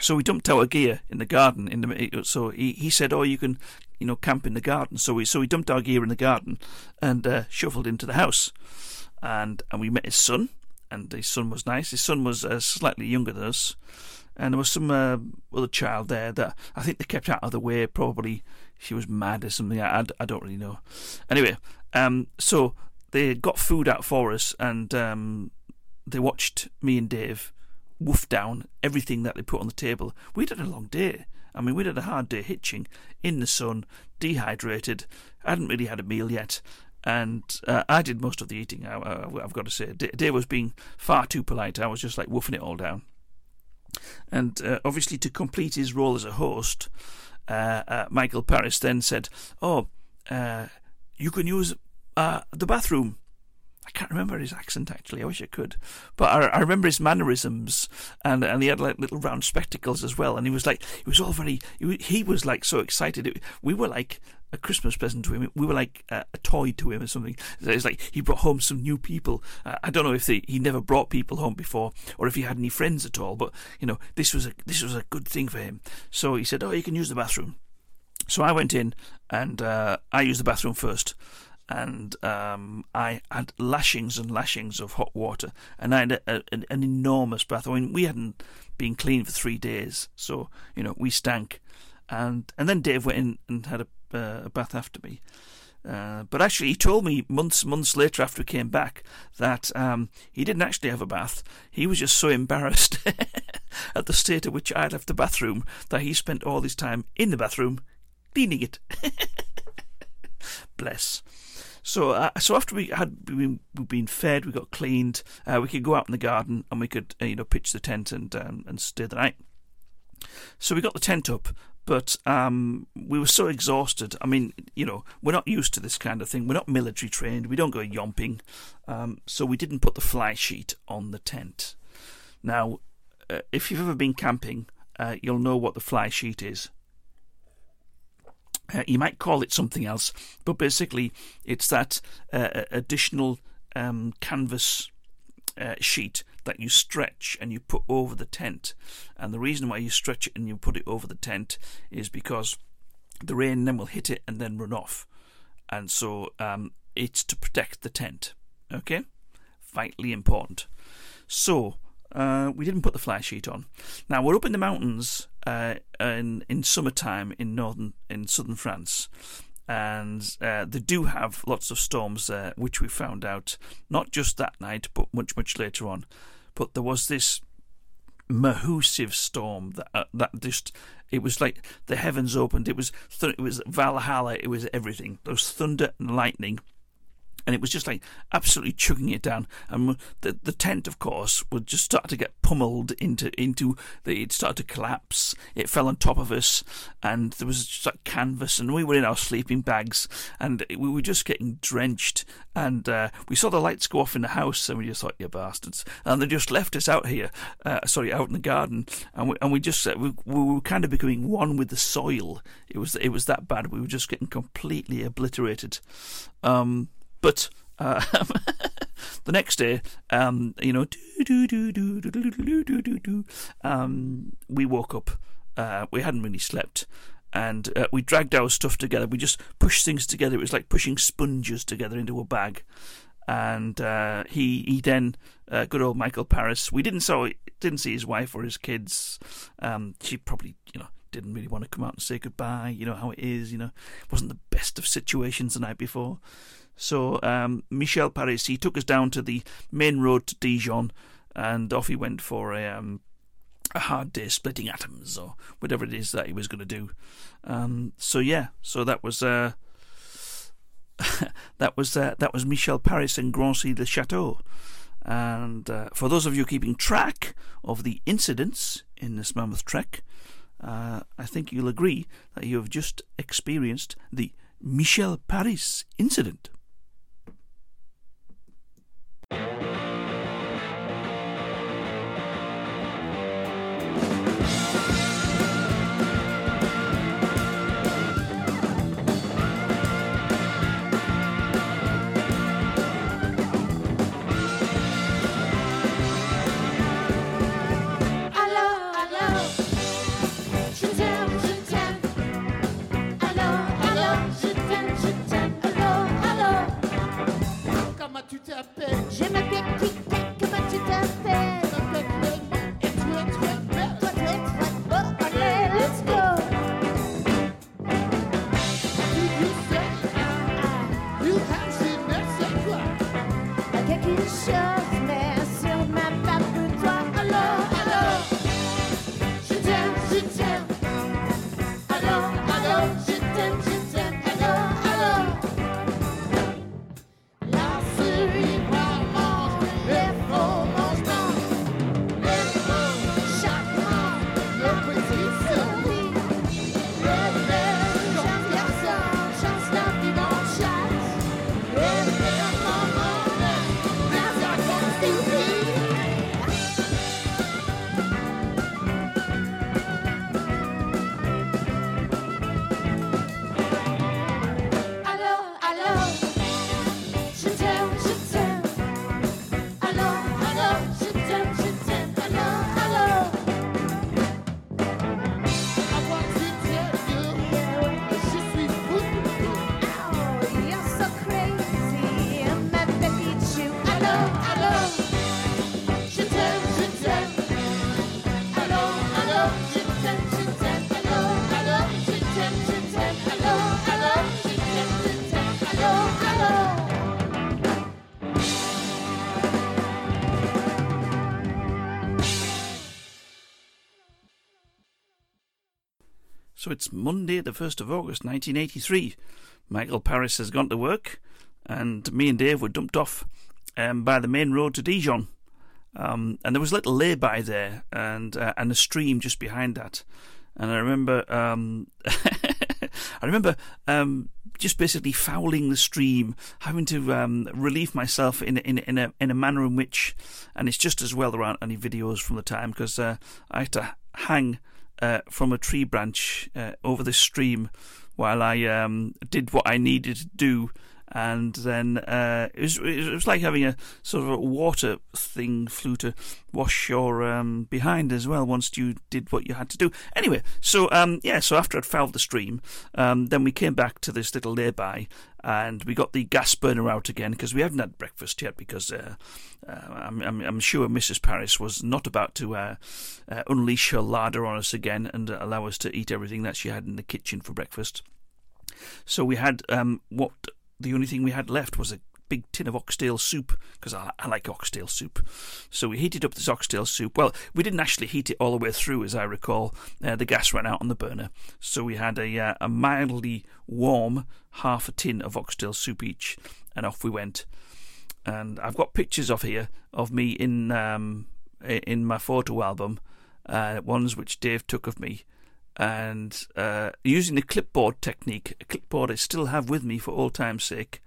So we dumped our gear in the garden. In the so he, he said, "Oh, you can, you know, camp in the garden." So we so we dumped our gear in the garden and uh, shuffled into the house, and and we met his son, and his son was nice. His son was uh, slightly younger than us, and there was some uh, other child there that I think they kept out of the way. Probably she was mad or something. I, I, don't really know. Anyway, um, so they got food out for us, and um, they watched me and Dave woof down everything that they put on the table. We'd had a long day. I mean, we'd had a hard day hitching in the sun, dehydrated. I hadn't really had a meal yet, and uh, I did most of the eating. I, have got to say, Dave was being far too polite. I was just like woofing it all down. And uh, obviously, to complete his role as a host, uh, uh Michael Paris then said, "Oh, uh, you can use uh, the bathroom I can't remember his accent actually. I wish I could, but I, I remember his mannerisms, and and he had like little round spectacles as well. And he was like, he was all very, he, he was like so excited. It, we were like a Christmas present to him. We were like a, a toy to him or something. It's like he brought home some new people. Uh, I don't know if they, he never brought people home before, or if he had any friends at all. But you know, this was a this was a good thing for him. So he said, "Oh, you can use the bathroom." So I went in and uh, I used the bathroom first and um, I had lashings and lashings of hot water, and I had a, a, an, an, enormous bath. I mean, we hadn't been clean for three days, so you know we stank. And and then Dave went in and had a, uh, a bath after me. Uh, but actually, he told me months months later after we came back that um, he didn't actually have a bath. He was just so embarrassed at the state at which I left the bathroom that he spent all his time in the bathroom cleaning it. Bless. So, uh, so after we had been, been fed, we got cleaned. Uh, we could go out in the garden and we could, uh, you know, pitch the tent and um, and stay the night. So we got the tent up, but um, we were so exhausted. I mean, you know, we're not used to this kind of thing. We're not military trained. We don't go yomping, um, so we didn't put the fly sheet on the tent. Now, uh, if you've ever been camping, uh, you'll know what the fly sheet is. Uh, you might call it something else, but basically, it's that uh, additional um, canvas uh, sheet that you stretch and you put over the tent. And the reason why you stretch it and you put it over the tent is because the rain then will hit it and then run off. And so um, it's to protect the tent. Okay? Vitally important. So, uh, we didn't put the fly sheet on. Now we're up in the mountains uh, in in summertime in northern in southern France, and uh, they do have lots of storms there, which we found out not just that night, but much much later on. But there was this mahusive storm that uh, that just it was like the heavens opened. It was th- it was Valhalla. It was everything. There was thunder and lightning and it was just like absolutely chugging it down. And the the tent, of course, would just start to get pummeled into into the. It started to collapse. It fell on top of us, and there was just like canvas, and we were in our sleeping bags, and we were just getting drenched. And uh, we saw the lights go off in the house, and we just thought, "You bastards!" And they just left us out here, uh, sorry, out in the garden, and we and we just uh, we, we were kind of becoming one with the soil. It was it was that bad. We were just getting completely obliterated. Um, but uh, the next day, um, you know, um, we woke up. Uh, we hadn't really slept, and uh, we dragged our stuff together. We just pushed things together. It was like pushing sponges together into a bag. And uh, he he then, uh, good old Michael Paris. We didn't saw didn't see his wife or his kids. Um, she probably you know didn't really want to come out and say goodbye. You know how it is. You know, it wasn't the best of situations the night before. So um, Michel Paris, he took us down to the main road to Dijon, and off he went for a, um, a hard day splitting atoms or whatever it is that he was going to do. Um, so yeah, so that was uh, that was uh, that was Michel Paris and Grancey le Chateau. And uh, for those of you keeping track of the incidents in this mammoth trek, uh, I think you'll agree that you have just experienced the Michel Paris incident. J'ai ma petite So it's Monday, the 1st of August 1983. Michael Paris has gone to work, and me and Dave were dumped off um, by the main road to Dijon. Um, and there was a little lay-by there, and uh, and a stream just behind that. And I remember, um, I remember um, just basically fouling the stream, having to um, relieve myself in in in a in a manner in which, and it's just as well there aren't any videos from the time because uh, I had to hang uh, from a tree branch uh, over the stream while I um, did what I needed to do and then uh, it, was, it was like having a sort of a water thing flew to wash your um, behind as well once you did what you had to do. Anyway, so um, yeah, so after I'd fouled the stream, um, then we came back to this little lay-by and we got the gas burner out again because we hadn't had breakfast yet because uh, uh, I'm, I'm, I'm, sure Mrs. Paris was not about to uh, uh, unleash her larder on us again and allow us to eat everything that she had in the kitchen for breakfast. So we had um, what the only thing we had left was a big tin of oxtail soup because I, I, like oxtail soup. So we heated up this oxtail soup. Well, we didn't actually heat it all the way through, as I recall. Uh, the gas ran out on the burner, so we had a uh, a mildly warm half a tin of oxtail soup each, and off we went. And I've got pictures of here of me in um, in my photo album, uh, ones which Dave took of me and uh, using the clipboard technique, a clipboard I still have with me for all time's sake,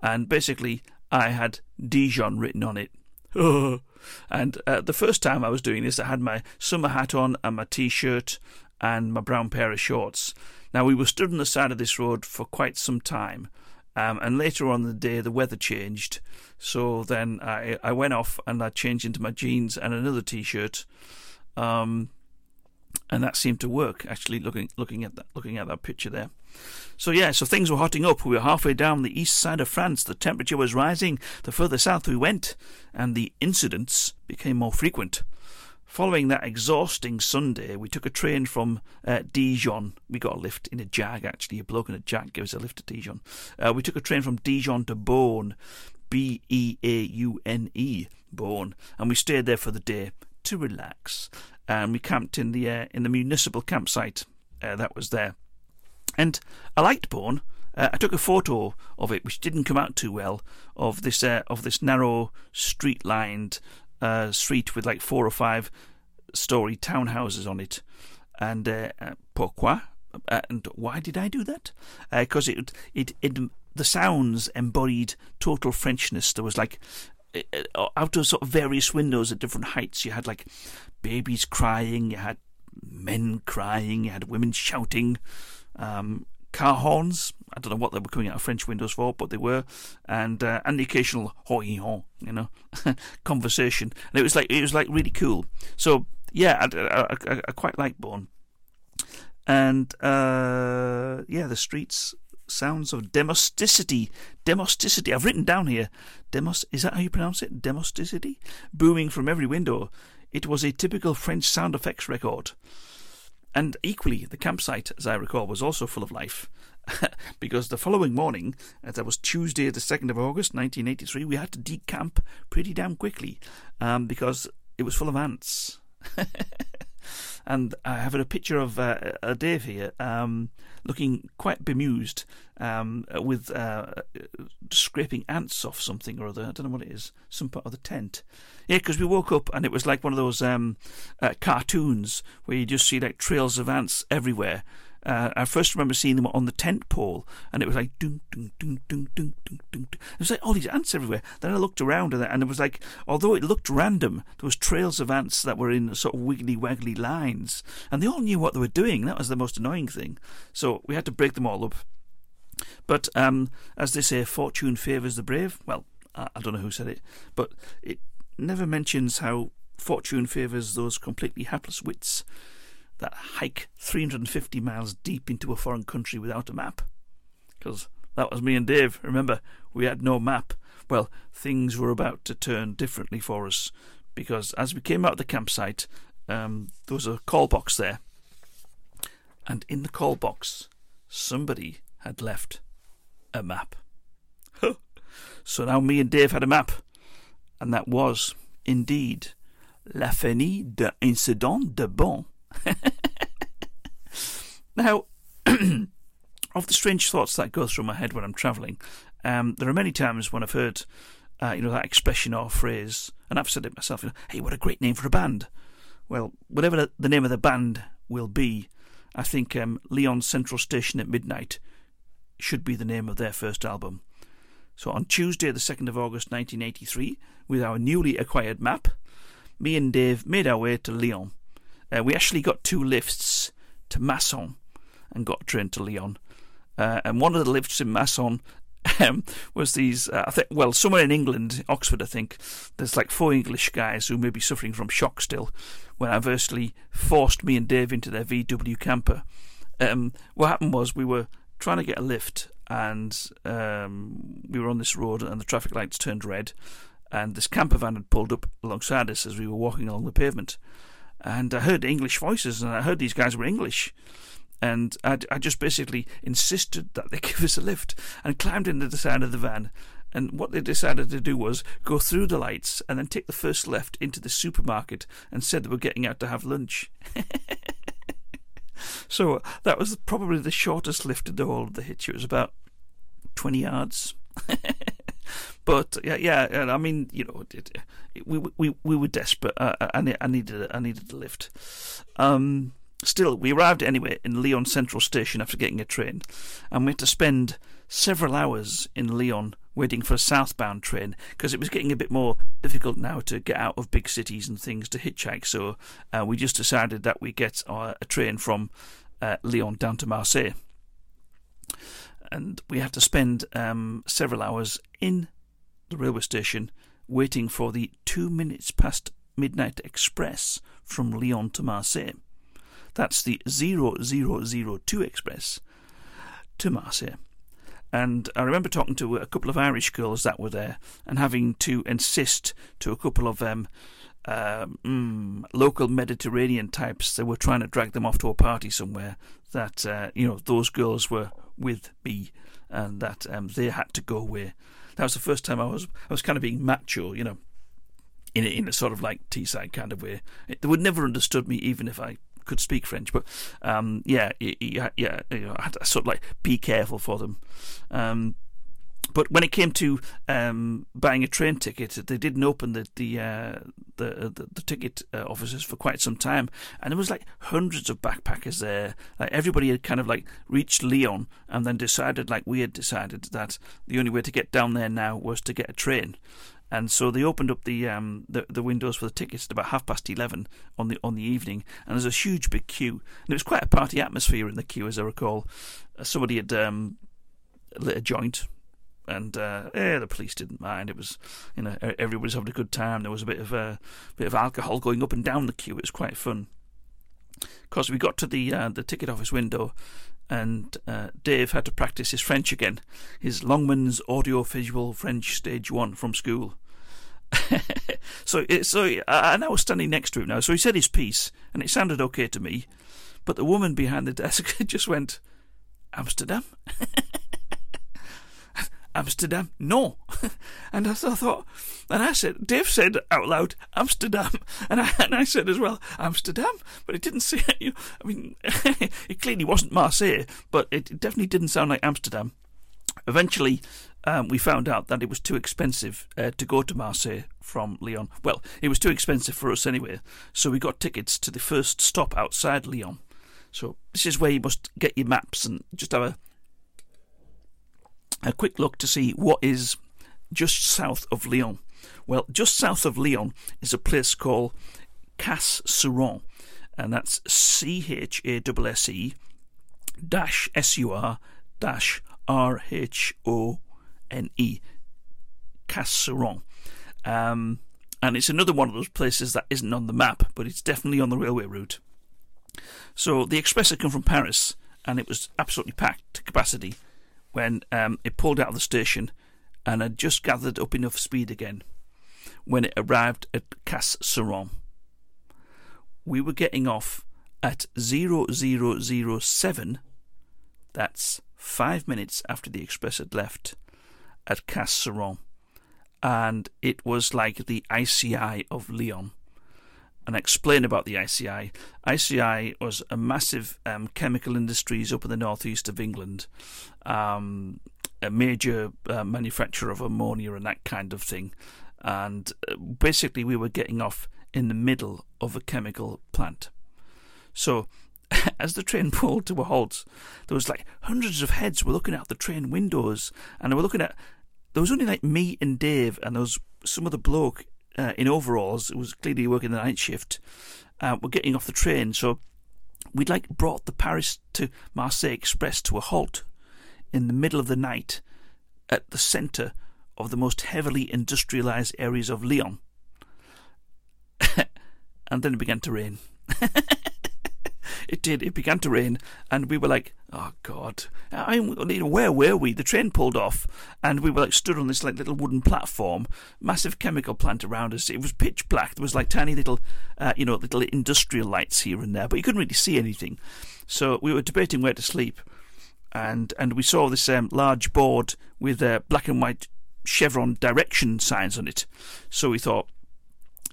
and basically I had Dijon written on it. and uh, the first time I was doing this, I had my summer hat on and my t-shirt and my brown pair of shorts. Now we were stood on the side of this road for quite some time. Um, and later on the day, the weather changed. So then I, I went off and I changed into my jeans and another t-shirt. Um, and that seemed to work. Actually, looking looking at that looking at that picture there. So yeah, so things were hotting up. We were halfway down the east side of France. The temperature was rising. The further south we went, and the incidents became more frequent. Following that exhausting Sunday, we took a train from uh, Dijon. We got a lift in a Jag, actually. A bloke in a Jag gave us a lift to Dijon. Uh, we took a train from Dijon to Beaune, B E A U N E, Beaune, and we stayed there for the day to relax and we camped in the uh, in the municipal campsite uh, that was there. And I liked Beaune. Uh, I took a photo of it, which didn't come out too well, of this uh, of this narrow street lined uh, street with like four or five story townhouses on it. And uh, pourquoi? and why did I do that? Because it, it it the sounds embodied total Frenchness. There was like out of sort of various windows at different heights. You had like babies crying, you had men crying, you had women shouting, um, car horns. I don't know what they were coming out of French windows for, but they were, and uh, and the occasional hoy ho, you know, conversation. And it was like it was like really cool. So yeah, I, I, I, I quite like Beaune, and uh, yeah, the streets sounds of demosticity. Demosticity. I've written down here. Demos. Is that how you pronounce it? Demosticity. Booming from every window. It was a typical French sound effects record. And equally, the campsite, as I recall, was also full of life. because the following morning, that was Tuesday, the 2nd of August, 1983, we had to decamp pretty damn quickly um, because it was full of ants. and I have a picture of uh, uh, Dave here, um, looking quite bemused, um, with uh, scraping ants off something or other. I don't know what it is, some part of the tent. Yeah, because we woke up and it was like one of those um, uh, cartoons where you just see like trails of ants everywhere. Uh, I first remember seeing them on the tent pole, and it was like ding, ding, ding, ding, ding, ding, ding. It was like all these ants everywhere. Then I looked around, and, and it was like, although it looked random, there was trails of ants that were in sort of wiggly waggly lines, and they all knew what they were doing. That was the most annoying thing. So we had to break them all up. But um, as they say, fortune favours the brave. Well, I, I don't know who said it, but it never mentions how fortune favours those completely hapless wits that hike 350 miles deep into a foreign country without a map. Because that was me and Dave. Remember, we had no map. Well, things were about to turn differently for us because as we came out of the campsite, um, there was a call box there. and in the call box, somebody had left a map. so now me and Dave had a map, and that was indeed La Fenie de Incident de Beaune. now, of the strange thoughts that go through my head when I'm travelling, um, there are many times when I've heard, uh, you know, that expression or phrase, and I've said it myself. You know, hey, what a great name for a band! Well, whatever the name of the band will be, I think um, Lyon Central Station at Midnight should be the name of their first album. So on Tuesday, the 2nd of August 1983, with our newly acquired map, me and Dave made our way to Lyon. Uh, we actually got two lifts to Masson and got a train to Lyon. Uh, and one of the lifts in Masson um, was these, uh, I think, well, somewhere in England, Oxford, I think, there's like four English guys who may be suffering from shock still, when adversely forced me and Dave into their VW camper. Um, what happened was we were trying to get a lift and um, we were on this road and the traffic lights turned red and this camper van had pulled up alongside us as we were walking along the pavement. And I heard English voices and I heard these guys were English. And I, I just basically insisted that they give us a lift and climbed into the side of the van. And what they decided to do was go through the lights and then take the first left into the supermarket and said they were getting out to have lunch. so that was probably the shortest lift in the whole of the hitch. It was about 20 yards. but yeah, yeah. I mean, you know, it, it, we we we were desperate. Uh, I, I needed I needed a lift. Um, still, we arrived anyway in Lyon Central Station after getting a train, and we had to spend several hours in Lyon waiting for a southbound train because it was getting a bit more difficult now to get out of big cities and things to hitchhike. So uh, we just decided that we get uh, a train from uh, down to Marseille and we had to spend um, several hours in the railway station waiting for the two minutes past midnight express from Lyon to Marseille. That's the 0002 express to Marseille. And I remember talking to a couple of Irish girls that were there and having to insist to a couple of them um, mm, local Mediterranean types that were trying to drag them off to a party somewhere that, uh, you know, those girls were with me and that um, they had to go away. That was the first time I was I was kind of being macho, you know, in a, in a sort of like Teesside kind of way. They would never understood me even if I could speak French, but um, yeah, yeah, yeah, I had to sort of like be careful for them. Um, but when it came to um, buying a train ticket, they didn't open the the uh, the, the, the, ticket uh, offices for quite some time, and there was like hundreds of backpackers there. Like everybody had kind of like reached Lyon, and then decided, like we had decided, that the only way to get down there now was to get a train. And so they opened up the um, the, the windows for the tickets at about half past eleven on the on the evening, and there's a huge big queue. And it was quite a party atmosphere in the queue, as I recall. Uh, somebody had um, lit a joint and uh, eh, the police didn't mind. It was, you know, everybody's having a good time. There was a bit of a uh, bit of alcohol going up and down the queue. It was quite fun. Because we got to the uh, the ticket office window, and uh, Dave had to practice his French again, his Longmans audio visual French stage one from school. so so and I was standing next to him now. So he said his piece, and it sounded okay to me, but the woman behind the desk just went, Amsterdam. Amsterdam? No. and I thought, and I said, Dave said out loud, Amsterdam. And I, and I said as well, Amsterdam. But it didn't say, you know, I mean, it clearly wasn't Marseille, but it definitely didn't sound like Amsterdam. Eventually, um, we found out that it was too expensive uh, to go to Marseille from Lyon. Well, it was too expensive for us anyway, so we got tickets to the first stop outside Lyon. So this is where you must get your maps and just have a a quick look to see what is just south of Lyon. Well, just south of Lyon is a place called Chasse-sur-Rhône, and that's C H A S S E dash S U R dash R H O N E. Chasse-sur-Rhône. Um, and it's another one of those places that isn't on the map, but it's definitely on the railway route. So the express had come from Paris, and it was absolutely packed to capacity when um, it pulled out of the station and had just gathered up enough speed again when it arrived at Chasse-sur-Rhône. We were getting off at 0007, that's five minutes after the express had left, at Casse And it was like the ICI of Lyon. And explain about the ICI. ICI was a massive um, chemical industries up in the northeast of England, um, a major uh, manufacturer of ammonia and that kind of thing. And uh, basically, we were getting off in the middle of a chemical plant. So, as the train pulled to a halt, there was like hundreds of heads were looking out the train windows, and they were looking at. There was only like me and Dave, and there was some other bloke uh, in overalls. It was clearly working the night shift. Uh, we're getting off the train, so we'd like brought the Paris to Marseille Express to a halt in the middle of the night at the centre of the most heavily industrialised areas of Lyon. and then it began to rain. it did. It began to rain, and we were like, "Oh God!" I mean, where were we? The train pulled off, and we were like stood on this like little wooden platform, massive chemical plant around us. It was pitch black. There was like tiny little, uh, you know, little industrial lights here and there, but you couldn't really see anything. So we were debating where to sleep, and and we saw this um, large board with uh, black and white chevron direction signs on it. So we thought,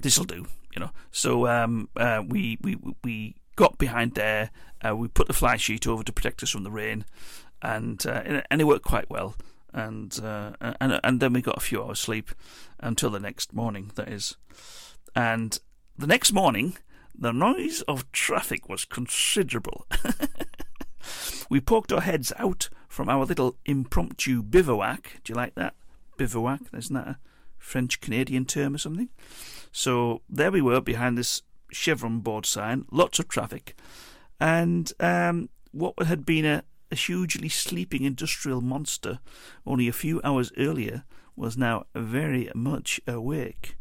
this'll do, you know. So um, uh, we we we got behind there. Uh, we put the fly sheet over to protect us from the rain, and uh, and it worked quite well. And uh, and and then we got a few hours sleep until the next morning. That is, and the next morning, the noise of traffic was considerable. we poked our heads out from our little impromptu bivouac. Do you like that? Bivouac? Isn't that a French Canadian term or something? So there we were behind this chevron board sign, lots of traffic, and um, what had been a, a hugely sleeping industrial monster only a few hours earlier was now very much awake.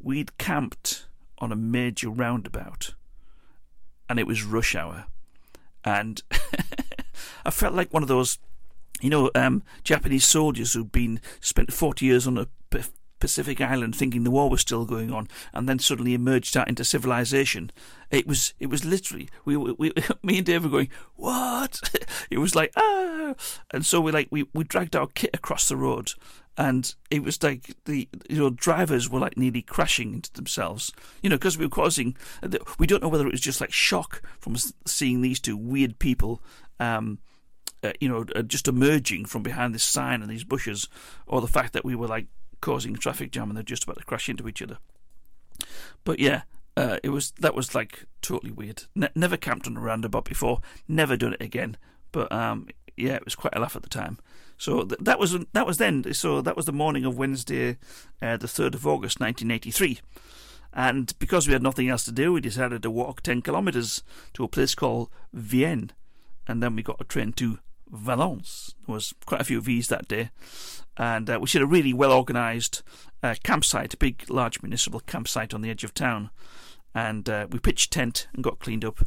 We'd camped on a major roundabout, and it was rush hour, and I felt like one of those you know, um, Japanese soldiers who'd been spent 40 years on a Pacific island thinking the war was still going on, and then suddenly emerged out into civilization. It was it was literally we, we me and Dave were going what? it was like ah, and so we like we, we dragged our kit across the road, and it was like the you know drivers were like nearly crashing into themselves, you know, because we were causing. We don't know whether it was just like shock from seeing these two weird people. Um, uh, you know, uh, just emerging from behind this sign and these bushes, or the fact that we were like causing traffic jam and they're just about to crash into each other. But yeah, uh, it was that was like totally weird. Ne- never camped on a roundabout before. Never done it again. But um, yeah, it was quite a laugh at the time. So th- that was that was then. So that was the morning of Wednesday, uh, the third of August, nineteen eighty three. And because we had nothing else to do, we decided to walk ten kilometres to a place called Vienne, and then we got a train to Valence. There was quite a few V's that day, and uh, we had a really well organised uh, campsite, a big, large municipal campsite on the edge of town, and uh, we pitched tent and got cleaned up,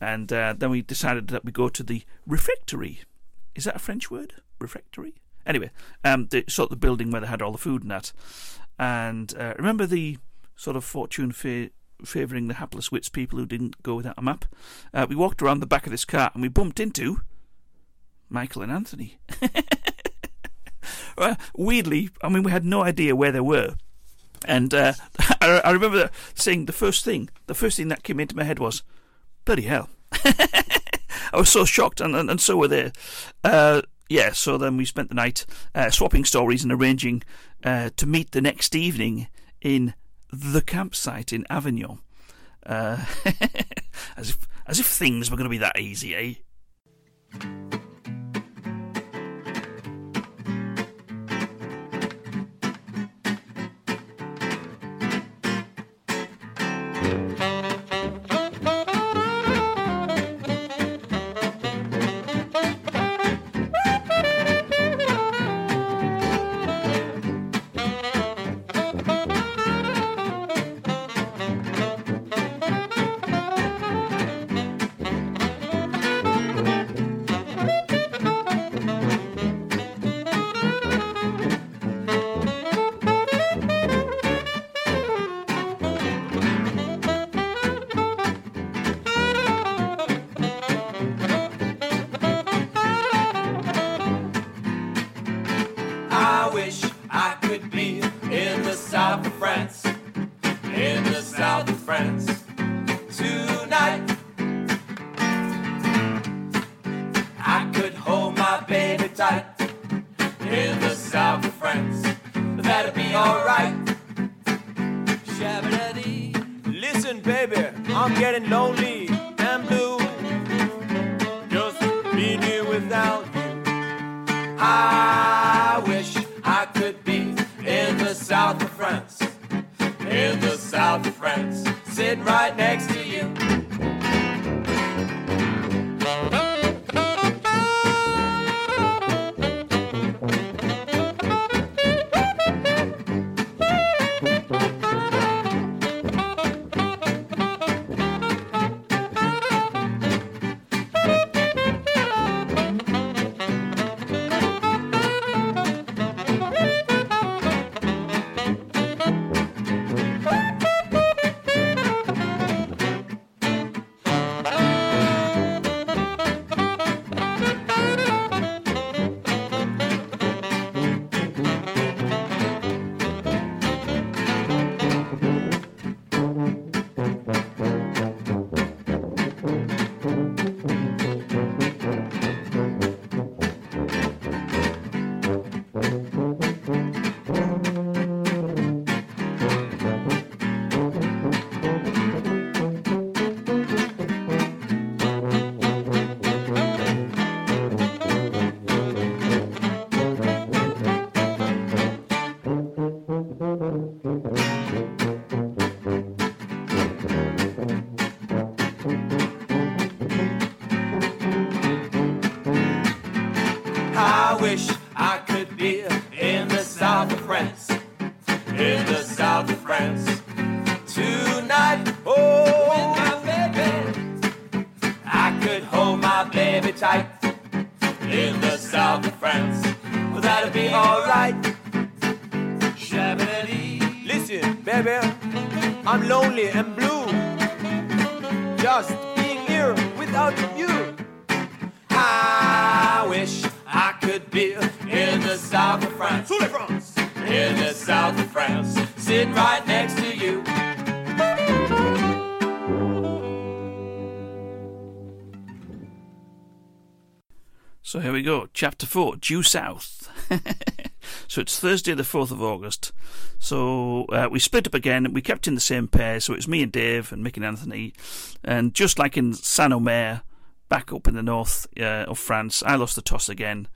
and uh, then we decided that we go to the refectory. Is that a French word? Refectory. Anyway, um, the sort of the building where they had all the food and that, and uh, remember the sort of fortune fa- favouring the hapless wits people who didn't go without a map. Uh, we walked around the back of this car and we bumped into Michael and Anthony. well, weirdly, I mean, we had no idea where they were. And uh, I, I, remember saying the first thing, the first thing that came into my head was, bloody hell. I was so shocked, and, and, and so were they. Uh, yeah, so then we spent the night uh, swapping stories and arranging uh, to meet the next evening in the campsite in Avignon. Uh, as if as if things were going to be that easy, eh? Well, that'll be alright. Listen, baby, I'm lonely and blue. Just being here without you. I wish I could be in the south of France. France. In the south of France, sitting right next to you. So here we go, chapter four, due south. so it's Thursday, the fourth of August. So uh, we split up again. And we kept in the same pair. So it was me and Dave and Mick and Anthony. And just like in Saint Omer, back up in the north uh, of France, I lost the toss again.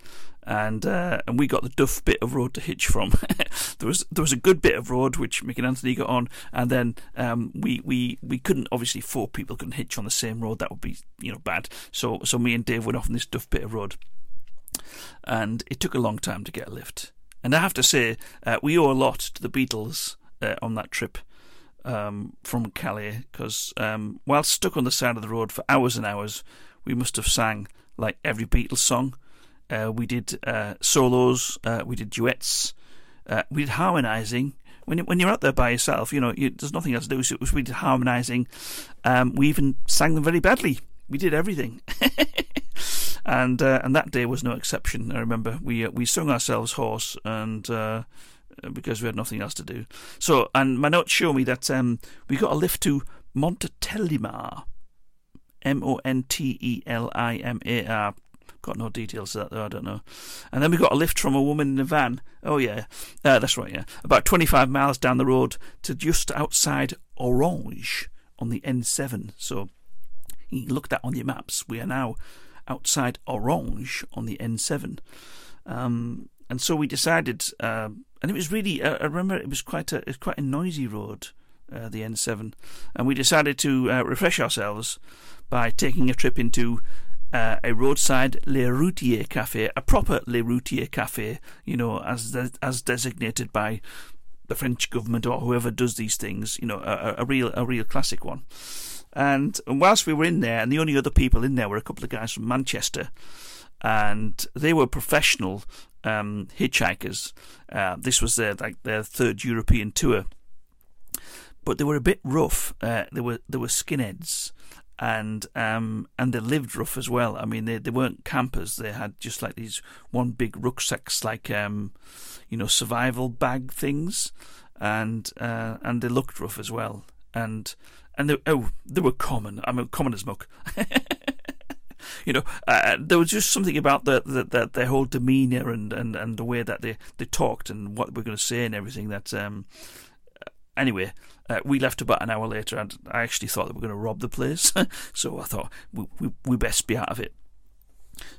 And uh, and we got the duff bit of road to hitch from. there was there was a good bit of road which Mick and Anthony got on, and then um, we, we we couldn't obviously four people couldn't hitch on the same road. That would be you know bad. So so me and Dave went off on this duff bit of road and it took a long time to get a lift. And I have to say, uh, we owe a lot to the Beatles uh, on that trip um, from Calais, because um, while stuck on the side of the road for hours and hours, we must have sang like every Beatles song. Uh, we did uh, solos, uh, we did duets, uh, we did harmonising. When when you're out there by yourself, you know you, there's nothing else to do. So we did harmonising. Um, we even sang them very badly. We did everything. and uh, and that day was no exception. I remember we uh, we sung ourselves hoarse, and uh, because we had nothing else to do. So, and my notes show me that um, we got a lift to Montelimar, M O N T E L I M A R. Got no details of that though, I don't know. And then we got a lift from a woman in a van. Oh yeah, uh, that's right. Yeah, about 25 miles down the road to just outside Orange on the N7. So you look that on your maps. We are now outside Orange on the N7. Um, and so we decided, uh, and it was really, uh, I remember it was quite a, it was quite a noisy road, uh, the N7, and we decided to uh, refresh ourselves by taking a trip into uh, a roadside Le Routier cafe, a proper Le Routier cafe, you know, as de- as designated by the French government or whoever does these things, you know, a, a real a real classic one. And, whilst we were in there, and the only other people in there were a couple of guys from Manchester, and they were professional um, hitchhikers. Uh, this was their like their third European tour, but they were a bit rough. Uh, they were they were skinheads, and um, and they lived rough as well. I mean, they they weren't campers. They had just like these one big rucksacks, like um, you know, survival bag things, and uh, and they looked rough as well. And and they, oh, they were common. I mean, common as muck. you know, uh, there was just something about the, the, the their whole demeanour and, and, and the way that they, they talked and what we're going to say and everything. That um, anyway, uh, we left about an hour later, and I actually thought they were going to rob the place. so I thought we, we we best be out of it.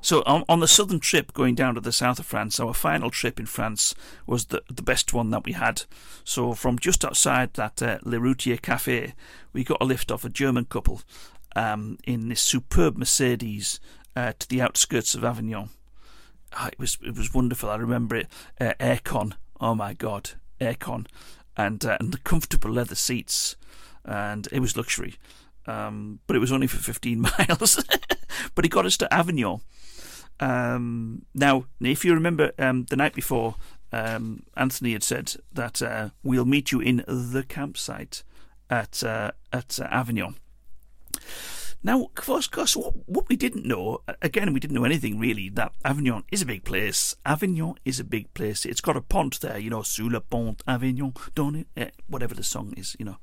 So on, on the southern trip going down to the south of France, our final trip in France was the the best one that we had. So from just outside that uh, Le Routier Cafe, we got a lift off a German couple um, in this superb Mercedes uh, to the outskirts of Avignon. Oh, it was it was wonderful. I remember it. Uh, aircon. Oh my god, aircon, and uh, and the comfortable leather seats, and it was luxury. Um, but it was only for 15 miles. but it got us to Avignon. Um, now, if you remember, um, the night before, um, Anthony had said that uh, we'll meet you in the campsite at uh, at uh, Avignon. Now, of course, what, we didn't know, again, we didn't know anything really, that Avignon is a big place. Avignon is a big place. It's got a pont there, you know, sous le pont Avignon, don't it? Eh, whatever the song is, you know.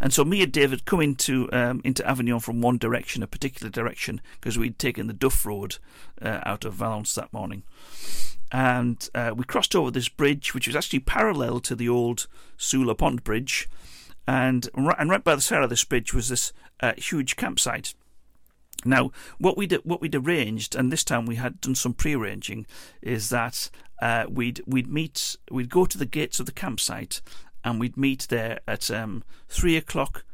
And so me and David come into um, into Avignon from one direction, a particular direction, because we'd taken the Duff Road uh, out of Valence that morning. And uh, we crossed over this bridge, which was actually parallel to the old Sous le Pont bridge. And, and right by the side of this bridge was this uh, huge campsite now, what we'd what we'd arranged, and this time we had done some pre-arranging, is that uh, we'd we'd meet we'd go to the gates of the campsite, and we'd meet there at um, three o'clock,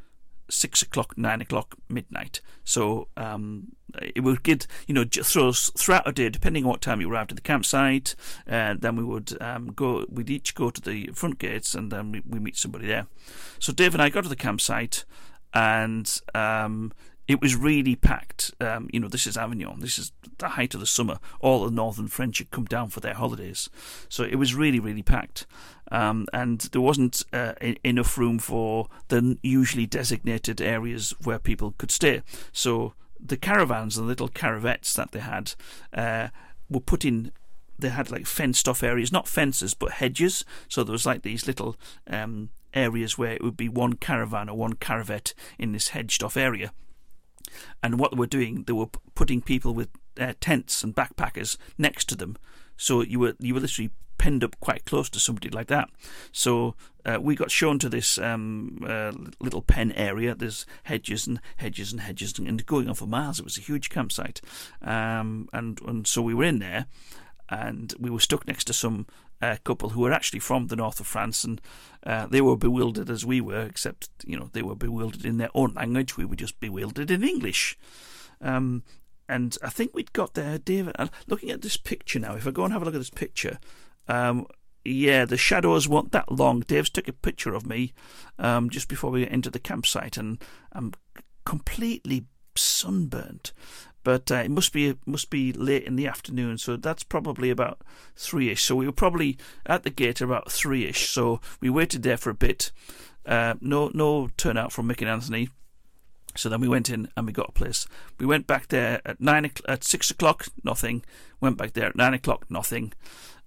six o'clock, nine o'clock, midnight. So um, it would get you know through, throughout a day, depending on what time you arrived at the campsite. Uh, then we would um, go. We'd each go to the front gates, and then we, we meet somebody there. So Dave and I got to the campsite, and um, it was really packed. Um, you know, this is Avignon. This is the height of the summer. All the northern French had come down for their holidays, so it was really, really packed. Um, and there wasn't uh, enough room for the usually designated areas where people could stay. So the caravans, and the little caravettes that they had, uh, were put in they had like fenced off areas, not fences but hedges. So there was like these little um, areas where it would be one caravan or one caravette in this hedged off area. And what they were doing, they were putting people with uh, tents and backpackers next to them, so you were you were literally penned up quite close to somebody like that. So uh, we got shown to this um, uh, little pen area. There's hedges and hedges and hedges, and going on for miles. It was a huge campsite, um, and and so we were in there, and we were stuck next to some uh, couple who were actually from the north of France, and uh, they were bewildered as we were, except you know they were bewildered in their own language. We were just bewildered in English. Um, and I think we'd got there, David. Uh, looking at this picture now, if I go and have a look at this picture, um, yeah, the shadows weren't that long. Dave's took a picture of me um, just before we entered the campsite, and I'm completely sunburnt but uh, it must be must be late in the afternoon, so that's probably about three-ish. So we were probably at the gate about three-ish. So we waited there for a bit. Uh, no no turnout from Mick and Anthony. So then we went in and we got a place. We went back there at nine at six o'clock, nothing. Went back there at nine o'clock, nothing.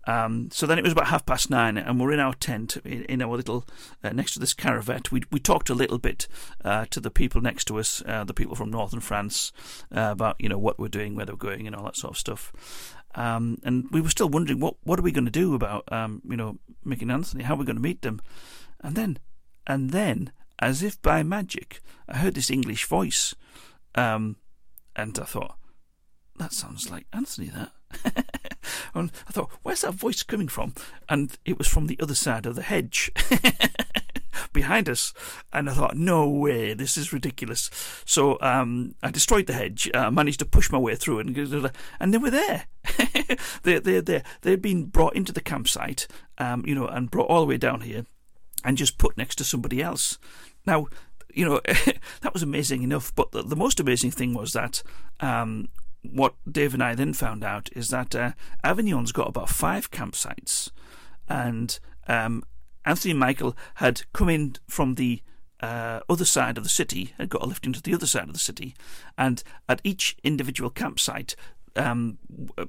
Um, so then it was about half past nine, and we're in our tent in, in our little uh, next to this caravet. We we talked a little bit uh, to the people next to us, uh, the people from northern France, uh, about you know what we're doing, where they're going, and all that sort of stuff. Um, and we were still wondering what what are we going to do about um, you know Mick and Anthony? How are we going to meet them? And then, and then, as if by magic, I heard this English voice, um, and I thought that sounds like Anthony. That. and I thought, where's that voice coming from? And it was from the other side of the hedge. behind us. And I thought, no way, this is ridiculous. So um, I destroyed the hedge, uh, managed to push my way through, and, and they were there. they, they, they, they'd been brought into the campsite, um, you know, and brought all the way down here and just put next to somebody else. Now, you know, that was amazing enough, but the, the most amazing thing was that um, what Dave and I then found out is that uh, Avignon's got about five campsites, and um, Anthony and Michael had come in from the uh, other side of the city, had got a lift into the other side of the city, and at each individual campsite, um,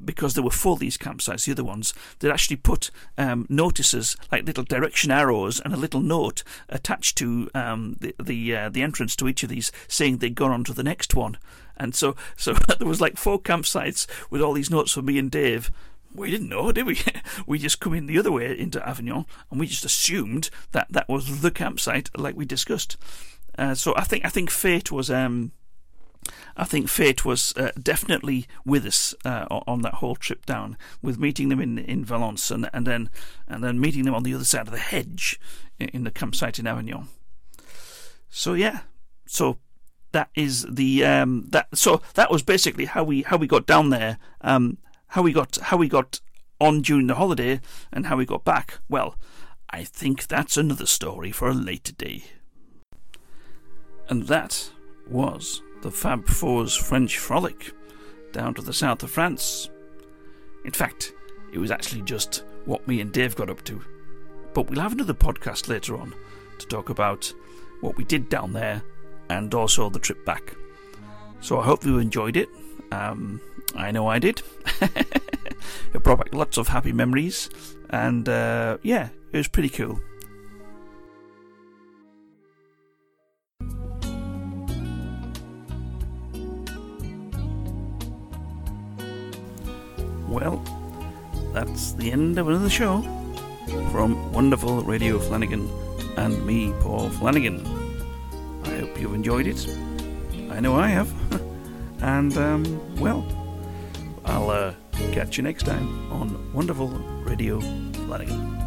because there were four of these campsites, the other ones, they'd actually put um, notices like little direction arrows and a little note attached to um, the the, uh, the entrance to each of these, saying they'd gone on to the next one. And so, so there was like four campsites with all these notes for me and Dave. We didn't know, did we? we just come in the other way into Avignon, and we just assumed that that was the campsite, like we discussed. Uh, so I think I think fate was um, I think fate was uh, definitely with us uh, on that whole trip down, with meeting them in in Valence and and then and then meeting them on the other side of the hedge in, in the campsite in Avignon. So yeah, so that is the um, that so that was basically how we how we got down there, um, how we got how we got on during the holiday, and how we got back. Well, I think that's another story for a later day. And that was the Fab Four's French frolic down to the south of France. In fact, it was actually just what me and Dave got up to. But we'll have another podcast later on to talk about what we did down there and also the trip back. So I hope you enjoyed it. Um, I know I did. it brought back lots of happy memories, and uh, yeah, it was pretty cool. Well, that's the end of another show from wonderful Radio Flanagan and me, Paul Flanagan. I hope you've enjoyed it. I know I have. and, um, well, I'll uh, catch you next time on Wonderful Radio Flanagan.